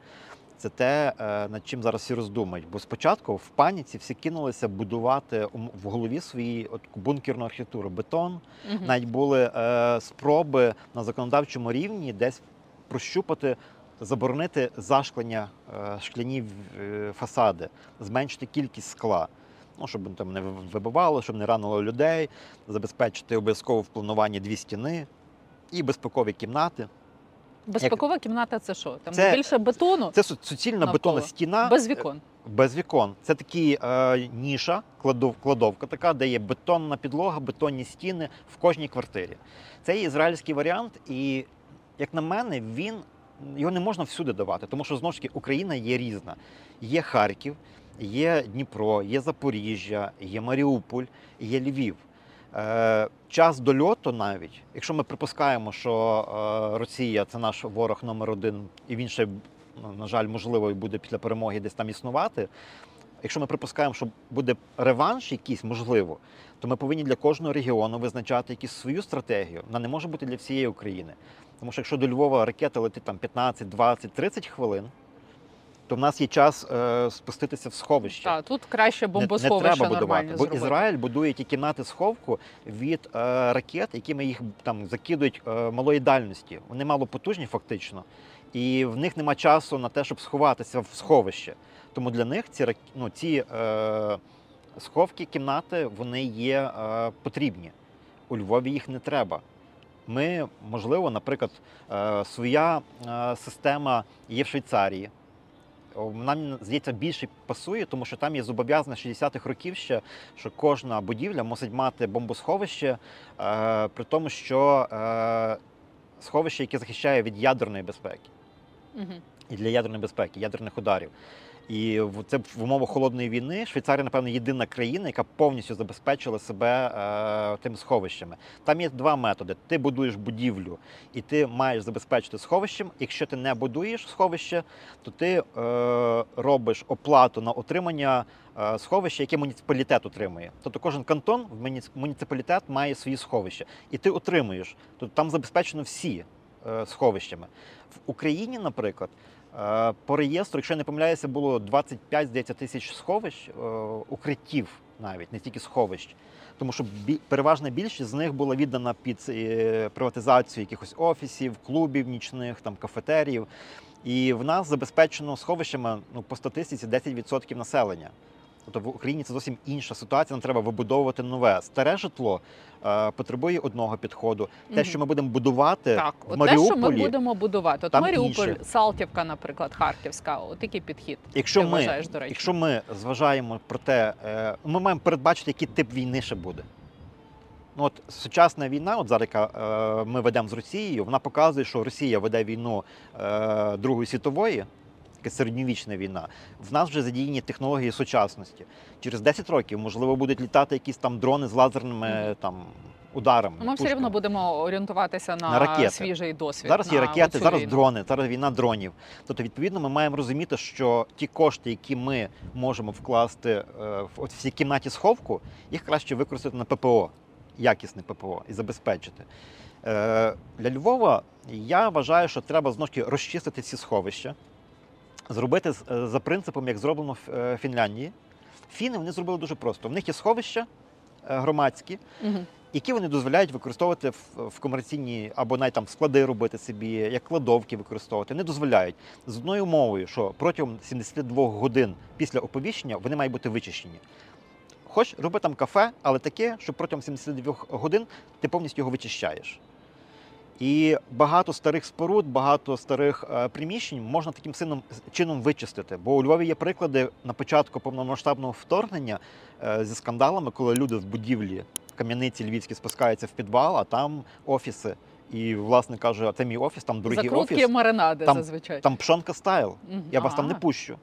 Це те, е, над чим зараз всі роздумають. Бо спочатку в паніці всі кинулися будувати в голові свої от бункерну архітектуру, бетон. Мгм. Навіть були е, спроби на законодавчому рівні десь прощупати, заборонити зашклення е, шкляні е, фасади, зменшити кількість скла. Ну, щоб там не вибивало, щоб не ранило людей, забезпечити обов'язково в плануванні дві стіни і безпекові кімнати. Безпекова кімната це що? Там Це- більше бетону Це суцільна Навколо. бетонна стіна без вікон. без вікон. Це такі е, ніша, кладов, кладовка така, де є бетонна підлога, бетонні стіни в кожній квартирі. Це є ізраїльський варіант, і як на мене, він його не можна всюди давати, тому що знову ж таки Україна є різна. Є Харків, є Дніпро, є Запоріжжя, є Маріуполь, є Львів. Е, час дольоту навіть, якщо ми припускаємо, що е, Росія це наш ворог номер один, і він ще, ну, на жаль, можливо, і буде після перемоги десь там існувати. Якщо ми припускаємо, що буде реванш якийсь, можливо, то ми повинні для кожного регіону визначати якусь свою стратегію. Вона не може бути для всієї України. Тому що якщо до Львова ракета летить там 15, 20, 30 хвилин, то в нас є час е, спуститися в сховище. Так, тут краще бомбосховище не треба будувати, бо зробити. Ізраїль будує ті кімнати сховку від е, ракет, якими їх там закидують е, малої дальності. Вони малопотужні фактично, і в них нема часу на те, щоб сховатися в сховище. Тому для них ці ну, ці е, сховки, кімнати, вони є е, потрібні. У Львові їх не треба. Ми, можливо, наприклад, е, своя е, система є в Швейцарії. Нам здається більше пасує, тому що там є зобов'язане 60-х років ще, що кожна будівля мусить мати бомбосховище, е, при тому, що е, сховище, яке захищає від ядерної безпеки і для ядерної безпеки, ядерних ударів. І це в умовах холодної війни Швейцарія, напевно, єдина країна, яка повністю забезпечила себе е, тими сховищами. Там є два методи: ти будуєш будівлю, і ти маєш забезпечити сховищем. Якщо ти не будуєш сховище, то ти е, робиш оплату на отримання е, сховища, яке муніципалітет отримує. Тобто кожен кантон в муніципалітет має свої сховища, і ти отримуєш. Тобто там забезпечено всі е, сховищами. В Україні, наприклад. Е, По реєстру, якщо я не помиляюся, було 25 здається, тисяч сховищ, е, укриттів навіть, не тільки сховищ. Тому що переважна більшість з них була віддана під е, приватизацію якихось офісів, клубів нічних, там, кафетеріїв. І в нас забезпечено сховищами ну, по статистиці 10% населення. Тобто в Україні це зовсім інша ситуація, нам треба вибудовувати нове. Старе житло е, потребує одного підходу. Те, що ми будемо будувати Так, в от Маріуполі, те, що ми будемо будувати. От Маріуполь, інше. Салтівка, наприклад, Харківська, от який підхід. Якщо ти ми, вважаєш, до речі? якщо ми зважаємо про те, е, ми маємо передбачити, який тип війни ще буде. Ну, от сучасна війна, от зараз яка е, ми ведемо з Росією, вона показує, що Росія веде війну е, Другої світової, така середньовічна війна. В нас вже задіяні технології сучасності. Через 10 років, можливо, будуть літати якісь там дрони з лазерними там ударами. Ну, Ми все рівно будемо орієнтуватися на, На ракети. свіжий досвід. Зараз є ракети, зараз війну. дрони, зараз війна дронів. Тобто, відповідно, ми маємо розуміти, що ті кошти, які ми можемо вкласти е, в цій кімнаті сховку, їх краще використати на ППО, якісне ППО і забезпечити. Е, Для Львова я вважаю, що треба знову розчистити ці сховища, зробити е, за принципом, як зроблено в е, Фінляндії. Фіни вони зробили дуже просто. В них є сховища е, громадські, які вони дозволяють використовувати в, в комерційні або навіть там склади робити собі, як кладовки використовувати. Не дозволяють з одною умовою, що протягом 72 годин після оповіщення вони мають бути вичищені. Хоч роби там кафе, але таке, що протягом 72 годин ти повністю його вичищаєш. І багато старих споруд, багато старих е, приміщень можна таким чином вичистити. Бо у Львові є приклади на початку повномасштабного вторгнення е, зі скандалами, коли люди в будівлі кам'яниці львівські спускаються в підвал, а там офіси. І власне каже, це мій офіс, там другий Закрутки офіс, маринади Там- зазвичай. там пшонка стайл. Мгм. Я вас там не пущу.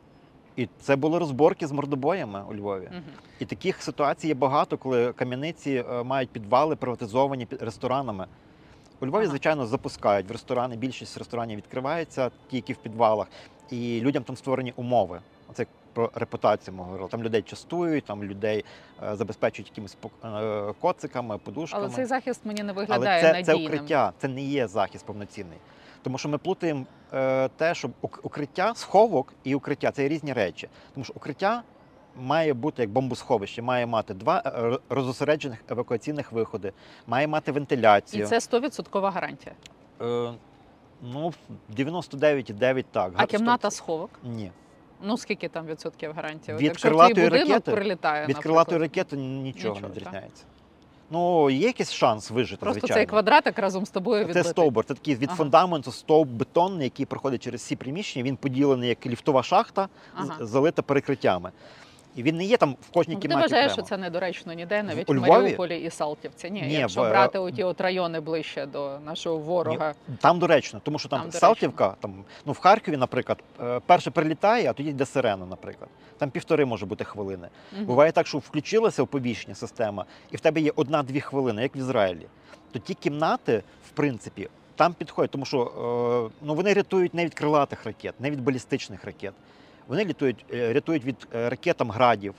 І це були розборки з мордобоями у Львові. Мгм. І таких ситуацій є багато, коли кам'яниці е, мають підвали приватизовані ресторанами. У Львові, Ага. звичайно, запускають в ресторани. Більшість ресторанів відкривається тільки в підвалах, і людям там створені умови. Оце як про репутацію ми говорили. Там людей частують, там людей е, забезпечують якимись е, коциками, подушками. Але цей захист мені не Але виглядає це, це надійним. укриття, це не є захист повноцінний. Тому що ми плутаємо е, те, що укриття, сховок і укриття це є різні речі. Тому що укриття має бути як бомбосховище, має мати два е, розосереджених евакуаційних виходи, має мати І вентиляцію. це 100% гарантія. Е, ну, 99,9 так. А кімната сховок? Ні. Ну скільки там відсотків гарантії? Від крилатої ракети- прилітає, Від крилатої ракети нічого, Нічого, не відрізняється. Ну, є якийсь шанс вижити, Просто звичайно. цей квадратик разом з тобою Це стовбур, це такий від Ага. фундаменту стовп бетонний, який проходить через всі приміщення. Він поділений як ліфтова шахта, Ага. залита перекриттями. І він не є там в кожній Ну, Ти кімнаті. вважаєш, що це недоречно ніде, навіть У в? Маріуполі і Салтівці. Ні, Ні, якщо в- е, брати оті от райони ближче до нашого ворога. Там доречно, тому що там, Там доречно. Салтівка, там, ну в Харкові, наприклад, е, перше прилітає, а тоді йде сирена, наприклад. Там півтори може бути хвилини. Мгм. Буває так, що включилася оповіщення система, і в тебе є одна-дві хвилини, як в Ізраїлі. То ті кімнати, в принципі, там підходять, тому що е, ну, вони рятують не від крилатих ракет, не від балістичних ракет. Вони рятують, е, рятують від ракетам ракет градів,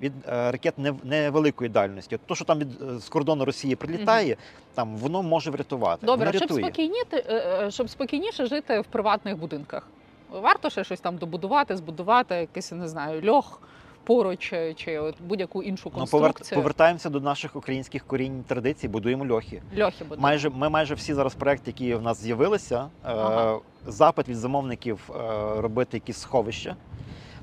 від е, ракет невеликої дальності. От То, що там від, е, з кордону Росії прилітає, там воно може врятувати. Добре, воно щоб, спокійніти, е, е, щоб спокійніше жити в приватних будинках. Варто ще щось там добудувати, збудувати, якийсь, не знаю, льох поруч е, чи от будь-яку іншу Ну, повертаємося до наших українських корінь традицій, будуємо льохи. Льохи будуть. Майже ми майже всі зараз проекти, які в нас з'явилися, е, Ага. запит від замовників е, робити якісь сховища.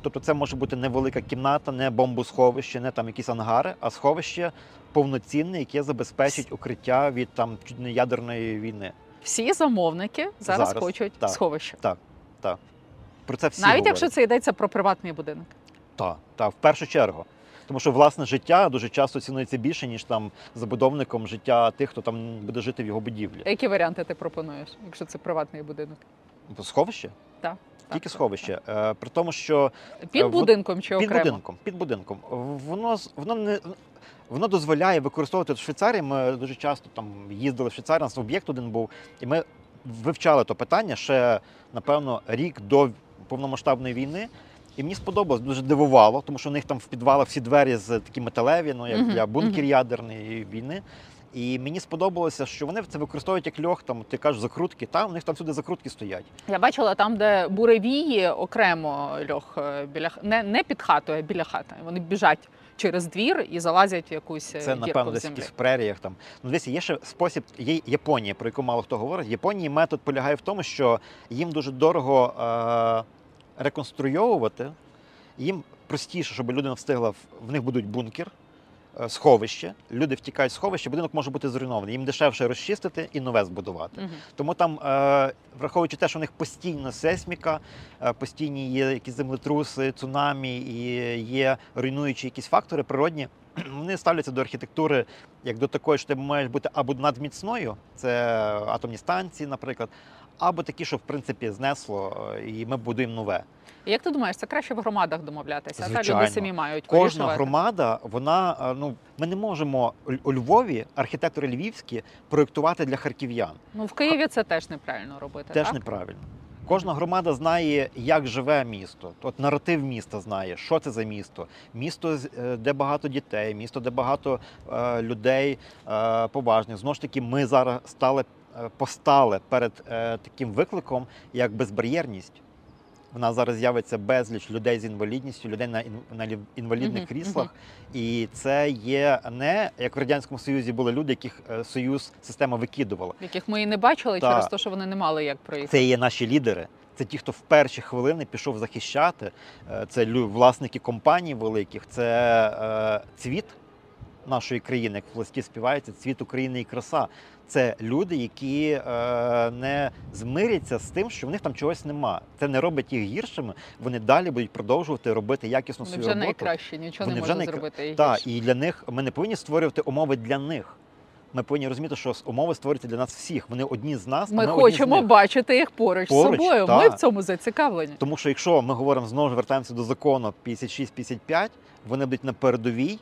Тобто це може бути не велика кімната, не бомбосховище, не там якісь ангари, а сховище повноцінне, яке забезпечить укриття від там ядерної війни. Всі замовники зараз, Зараз, хочуть так. сховище. Про це всі Навіть говорять. якщо це йдеться про приватний будинок. Так, так, в першу чергу. Тому що власне життя дуже часто цінується більше, ніж там забудовником життя тих, хто там буде жити в його будівлі. Які варіанти ти пропонуєш, якщо це приватний будинок? Сховище? Так, Тільки так, сховище. Е, При тому, що Під Е, в- будинком чи під будинком, під будинком. Воно воно не воно дозволяє використовувати в Швейцарії. Ми дуже часто там їздили в Швейцарію, у нас об'єкт один був, і ми вивчали то питання ще, напевно, рік до повномасштабної війни. І мені сподобалось, дуже дивувало, тому що у них там в підвалах всі двері з такі металеві, ну як для бункер ядерної війни. І мені сподобалося, що вони це використовують як льох, там ти кажеш закрутки, там у них там сюди закрутки стоять. Я бачила там, де буревії окремо льох е, біля не, не під хатою, а біля хати. Вони біжать через двір і залазять в якусь е, Це дірку напевно в десь в землі. якихось преріях там. Ну, дивіться, є ще спосіб. Є Японія, про яку мало хто говорить. В Японії метод полягає в тому, що їм дуже дорого е- реконструйовувати. Їм простіше, щоб людина встигла в- них будуть бункер. е, Сховище, люди втікають з сховища, будинок може бути зруйнований. Їм дешевше розчистити і нове збудувати. Мгм. Тому там, е, враховуючи те, що у них постійно сейсміка, е, постійні є якісь землетруси, цунамі і є руйнуючі якісь фактори природні, вони ставляться до архітектури як до такої, що ти маєш бути або надміцною, це атомні станції, наприклад, або такі, що в принципі знесло, е, і ми будуємо нове. Як ти думаєш, це краще в громадах домовлятися? А та люди самі мають Кожна вирішувати? громада, вона е, ну ми не можемо у Львові, архітектори львівські, проєктувати для харків'ян. Ну в Києві це теж неправильно робити. Теж так? неправильно. Кожна громада знає, як живе місто. От наратив міста знає, що це за місто. Місто, е, де багато дітей, місто, де багато е, людей е, поважних. Знову ж таки, ми зараз стали постали перед е, таким викликом, як безбар'єрність. В нас зараз з'явиться безліч людей з інвалідністю, людей на інвалідних Мгм, кріслах. І це є не як в радянському союзі були люди, яких е, союз система викидувала. яких ми і не бачили Так. через те, що вони не мали як проїхати. Це є наші лідери. Це ті, хто в перші хвилини пішов захищати. Е, Це власники компаній великих, це е, цвіт нашої країни, як в листі співається, цвіт України і краса. Це люди, які е, не змиряться з тим, що в них там чогось нема. Це не робить їх гіршими. Вони далі будуть продовжувати робити якісну Вони свою вже роботу. найкраще, нічого Вони не вже найкра- зробити. Так, і для них ми не повинні створювати умови для них. Ми повинні розуміти, що умови створюються для нас всіх. Вони одні з нас. Ми одні з хочемо них. бачити їх поруч, Поруч, з собою. Ми в цьому зацікавлені. Тому що якщо ми говоримо знову ж вертаємося до закону 56-55, вони будуть на передовій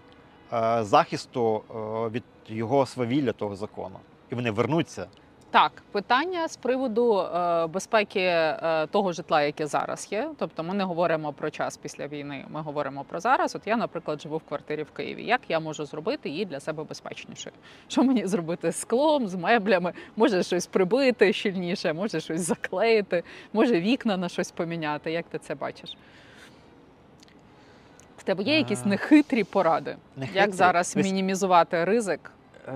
захисту е, від його свавілля того закону. І вони вернуться. Так, питання з приводу е, безпеки е, того житла, яке зараз є. Тобто, ми не говоримо про час після війни. Ми говоримо про зараз. От я, наприклад, живу в квартирі в Києві. Як я можу зробити її для себе безпечнішою? Що мені зробити з склом, з меблями? Може щось прибити щільніше, може щось заклеїти, може вікна на щось поміняти. Як ти це бачиш? Тебе є якісь нехитрі поради? нехитрі. Як зараз мінімізувати ризик? Е,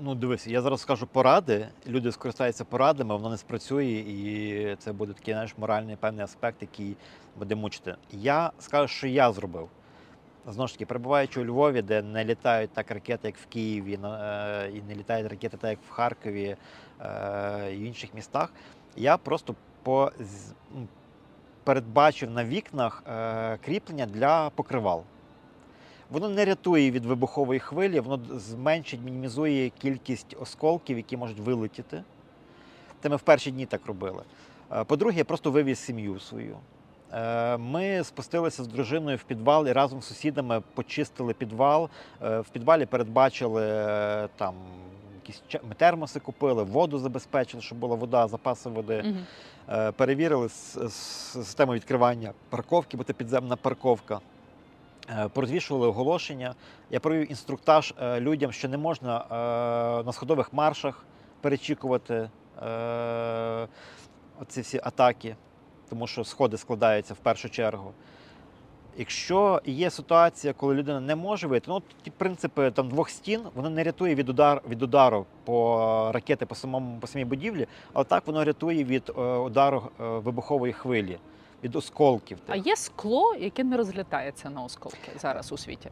ну, дивись, я зараз скажу поради. Люди скористаються порадами, воно не спрацює, і це буде такий знаєш, моральний певний аспект, який буде мучити. Я скажу, що я зробив. Знову ж таки, перебуваючи у Львові, де не літають так ракети, як в Києві, е, і не літають ракети, так як в Харкові е, і в інших містах, я просто по, м, передбачив на вікнах е, кріплення для покривал. Воно не рятує від вибухової хвилі, воно зменшить, мінімізує кількість осколків, які можуть вилетіти. Це ми в перші дні так робили. Е, По-друге, я просто вивіз сім'ю свою. Е, Ми спустилися з дружиною в підвал і разом з сусідами почистили підвал. В підвалі передбачили там якісь термоси купили, воду забезпечили, щоб була вода, запаси води. Е, перевірили систему відкривання парковки, бо це підземна парковка. Е, Порозвішували оголошення. Я провів інструктаж е, людям, що не можна на сходових маршах перечікувати оці всі атаки, тому що сходи складаються в першу чергу. Якщо є ситуація, коли людина не може вийти, ну ті принципи там двох стін воно не рятує від удар від удару по ракети по самому по самій будівлі, але так воно рятує від е, удару е, вибухової хвилі, від осколків. А є скло, яке не розлітається на осколки зараз у світі.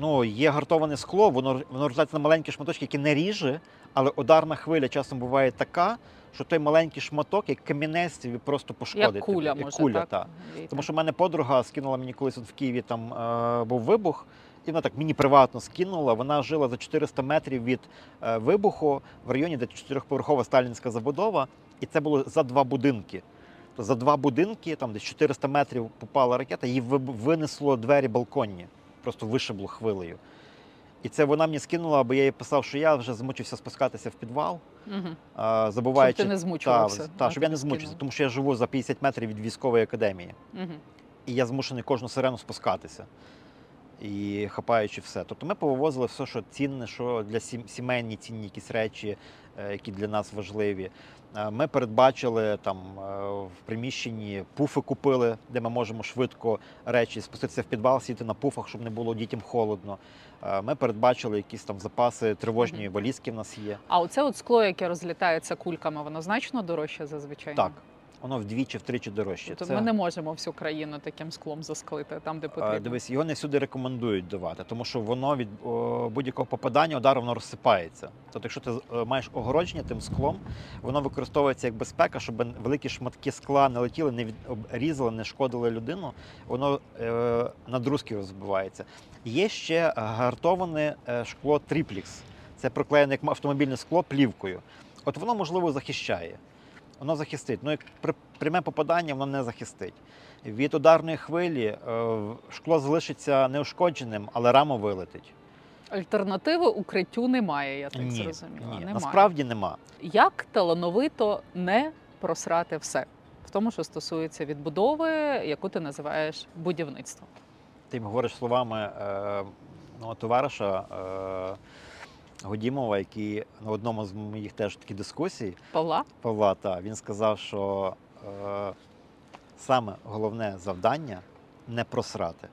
Ну, є гартоване скло, воно воно розлітається на маленькі шматочки, які не ріже, але ударна хвиля часом буває така, що той маленький шматок, як камінець, тобі просто пошкодить. Як куля, може, куля, так? та. Тому що в мене подруга скинула мені колись от в Києві там е, був вибух, і вона так мені приватно скинула. Вона жила за 400 метрів від е, вибуху в районі, де чотирьохповерхова сталінська забудова, і це було за два будинки. То за два будинки, там десь 400 метрів попала ракета, її винесло двері балконні, просто вишибло хвилею. І це вона мені скинула, бо я їй писав, що я вже змучився спускатися в підвал, е, забуваючи. Щоб ти не змучувався. Та, та, щоб я не змучився, тому що я живу за 50 метрів від військової академії Мгм. і я змушений кожну сирену спускатися. І хапаючи все. Тобто ми повивозили все, що цінне, що для сімейні цінні якісь речі, е, які для нас важливі. Е, Ми передбачили там е, в приміщенні пуфи купили, де ми можемо швидко речі спуститися в підвал, сіти на пуфах, щоб не було дітям холодно. Е, Ми передбачили якісь там запаси тривожні валізки в нас є. А оце от скло, яке розлітається кульками, воно значно дорожче зазвичай. Так. Воно вдвічі, втричі дорожче. Тобто Це- ми не можемо всю країну таким склом засклити там, де потрібно. Дивись, його не всюди рекомендують давати, тому що воно від будь-якого попадання удару воно розсипається. Тобто, якщо ти е, маєш огородження тим склом, воно використовується як безпека, щоб великі шматки скла не летіли, не відрізали, не шкодили людину. Воно е, на друзки розбивається. Є ще гартоване е, шкло тріплікс. Це проклеєне як автомобільне скло плівкою. От воно можливо захищає. Воно захистить. Ну, як пряме попадання, воно не захистить. Від ударної хвилі е, шкло залишиться неушкодженим, але рама вилетить. Альтернативи укриттю немає, я так ні, зрозуміла. ні. Немає. насправді нема. Як талановито не просрати все в тому, що стосується відбудови, яку ти називаєш будівництвом? Ти говориш словами е, ну, товариша е, Годімова, який на одному з моїх теж таких дискусій Павла? Павла, та, він сказав, що е, саме головне завдання не просрати.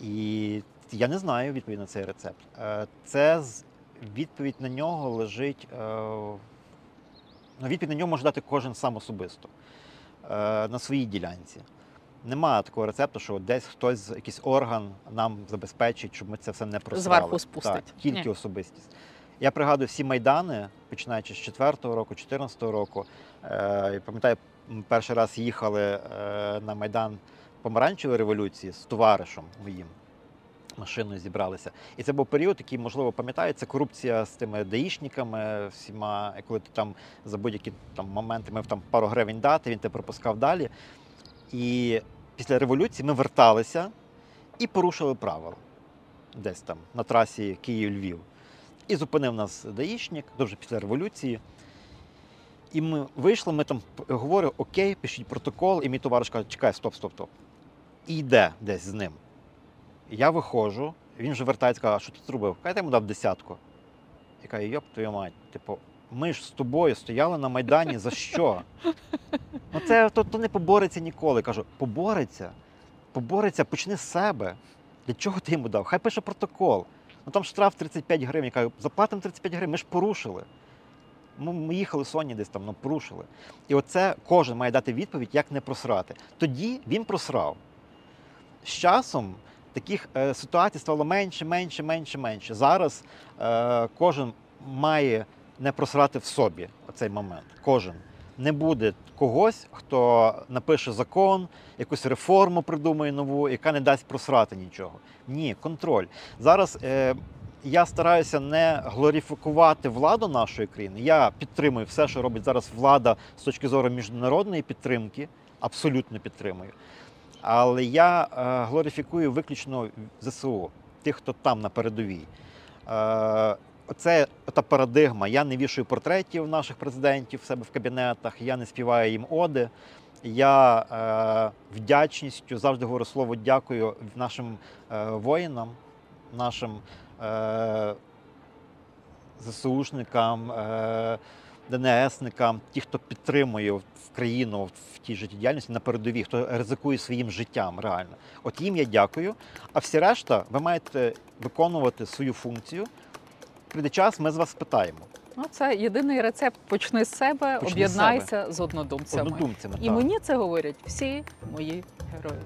І я не знаю відповідь на цей рецепт. Е, це з- відповідь на нього лежить. Е, ну, відповідь на нього може дати кожен сам особисто е, на своїй ділянці. Немає такого рецепту, що десь хтось, якийсь орган нам забезпечить, щоб ми це все не просрали. Зверху спустить. Так, тільки Ні. особистість. Я пригадую всі майдани, починаючи з 4-го року, 14-го року. Е, пам'ятаю, перший раз їхали е, на майдан помаранчевої революції з товаришем моїм. Машиною зібралися. І це був період, який, можливо, пам'ятається, корупція з тими даїшниками, всіма, коли ти там за будь-які там моменти мав там пару гривень дати, він тебе пропускав далі. І після революції ми верталися і порушили правила десь там на трасі Київ-Львів. І зупинив нас даїшник, дуже після революції. І ми вийшли, ми там говорю, окей, пишіть протокол, і мій товариш каже, чекай, стоп, стоп, стоп. І йде десь з ним. Я виходжу, він вже вертається, каже, а що ти зробив? Каже, я йому дав десятку. Я кажу, йоп, твою мать, типу, ми ж з тобою стояли на Майдані за що? Ну це то, то не побореться ніколи. Кажу, побореться, побореться, почни з себе. Для чого ти йому дав? Хай пише протокол. Ну там штраф 35 гривень. Я кажу, заплатимо 35 гривень, ми ж порушили. Ну, ми їхали Соні десь там, ну порушили. І оце кожен має дати відповідь, як не просрати. Тоді він просрав. З часом таких е, ситуацій стало менше, менше, менше, менше. Зараз е, кожен має не просрати в собі оцей момент. Кожен. Не буде когось, хто напише закон, якусь реформу придумає нову, яка не дасть просрати нічого. Ні, контроль. Зараз е, я стараюся не глорифікувати владу нашої країни. Я підтримую все, що робить зараз влада з точки зору міжнародної підтримки, абсолютно підтримую. Але я е, глорифікую виключно ЗСУ, тих, хто там на передовій. Е, Оце та парадигма. Я не вішаю портретів наших президентів в себе в кабінетах, я не співаю їм оди. Я е, вдячністю завжди говорю слово дякую нашим е, воїнам, нашим е, ЗСУшникам, е, ДНСникам, ті, хто підтримує країну в тій життєдіяльності на передовій, хто ризикує своїм життям реально. От їм я дякую. А всі решта, ви маєте виконувати свою функцію. Прийде час, ми з вас спитаємо. Ну, це єдиний рецепт. Почни з себе, Почни з об'єднайся з однодумцями. Однодумцями. І так. мені це говорять всі мої герої.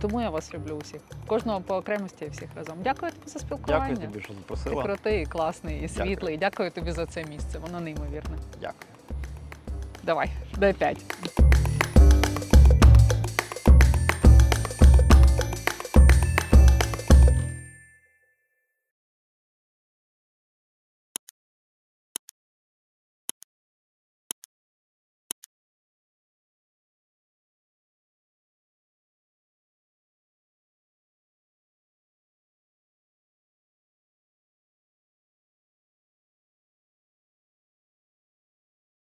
Тому я вас люблю усіх. Кожного по окремості і всіх разом. Дякую тобі за спілкування. Дякую тобі, що Ти крутий, і класний, і Дякую. світлий. Дякую тобі за це місце. Воно неймовірне. Дякую. Давай, дай п'ять.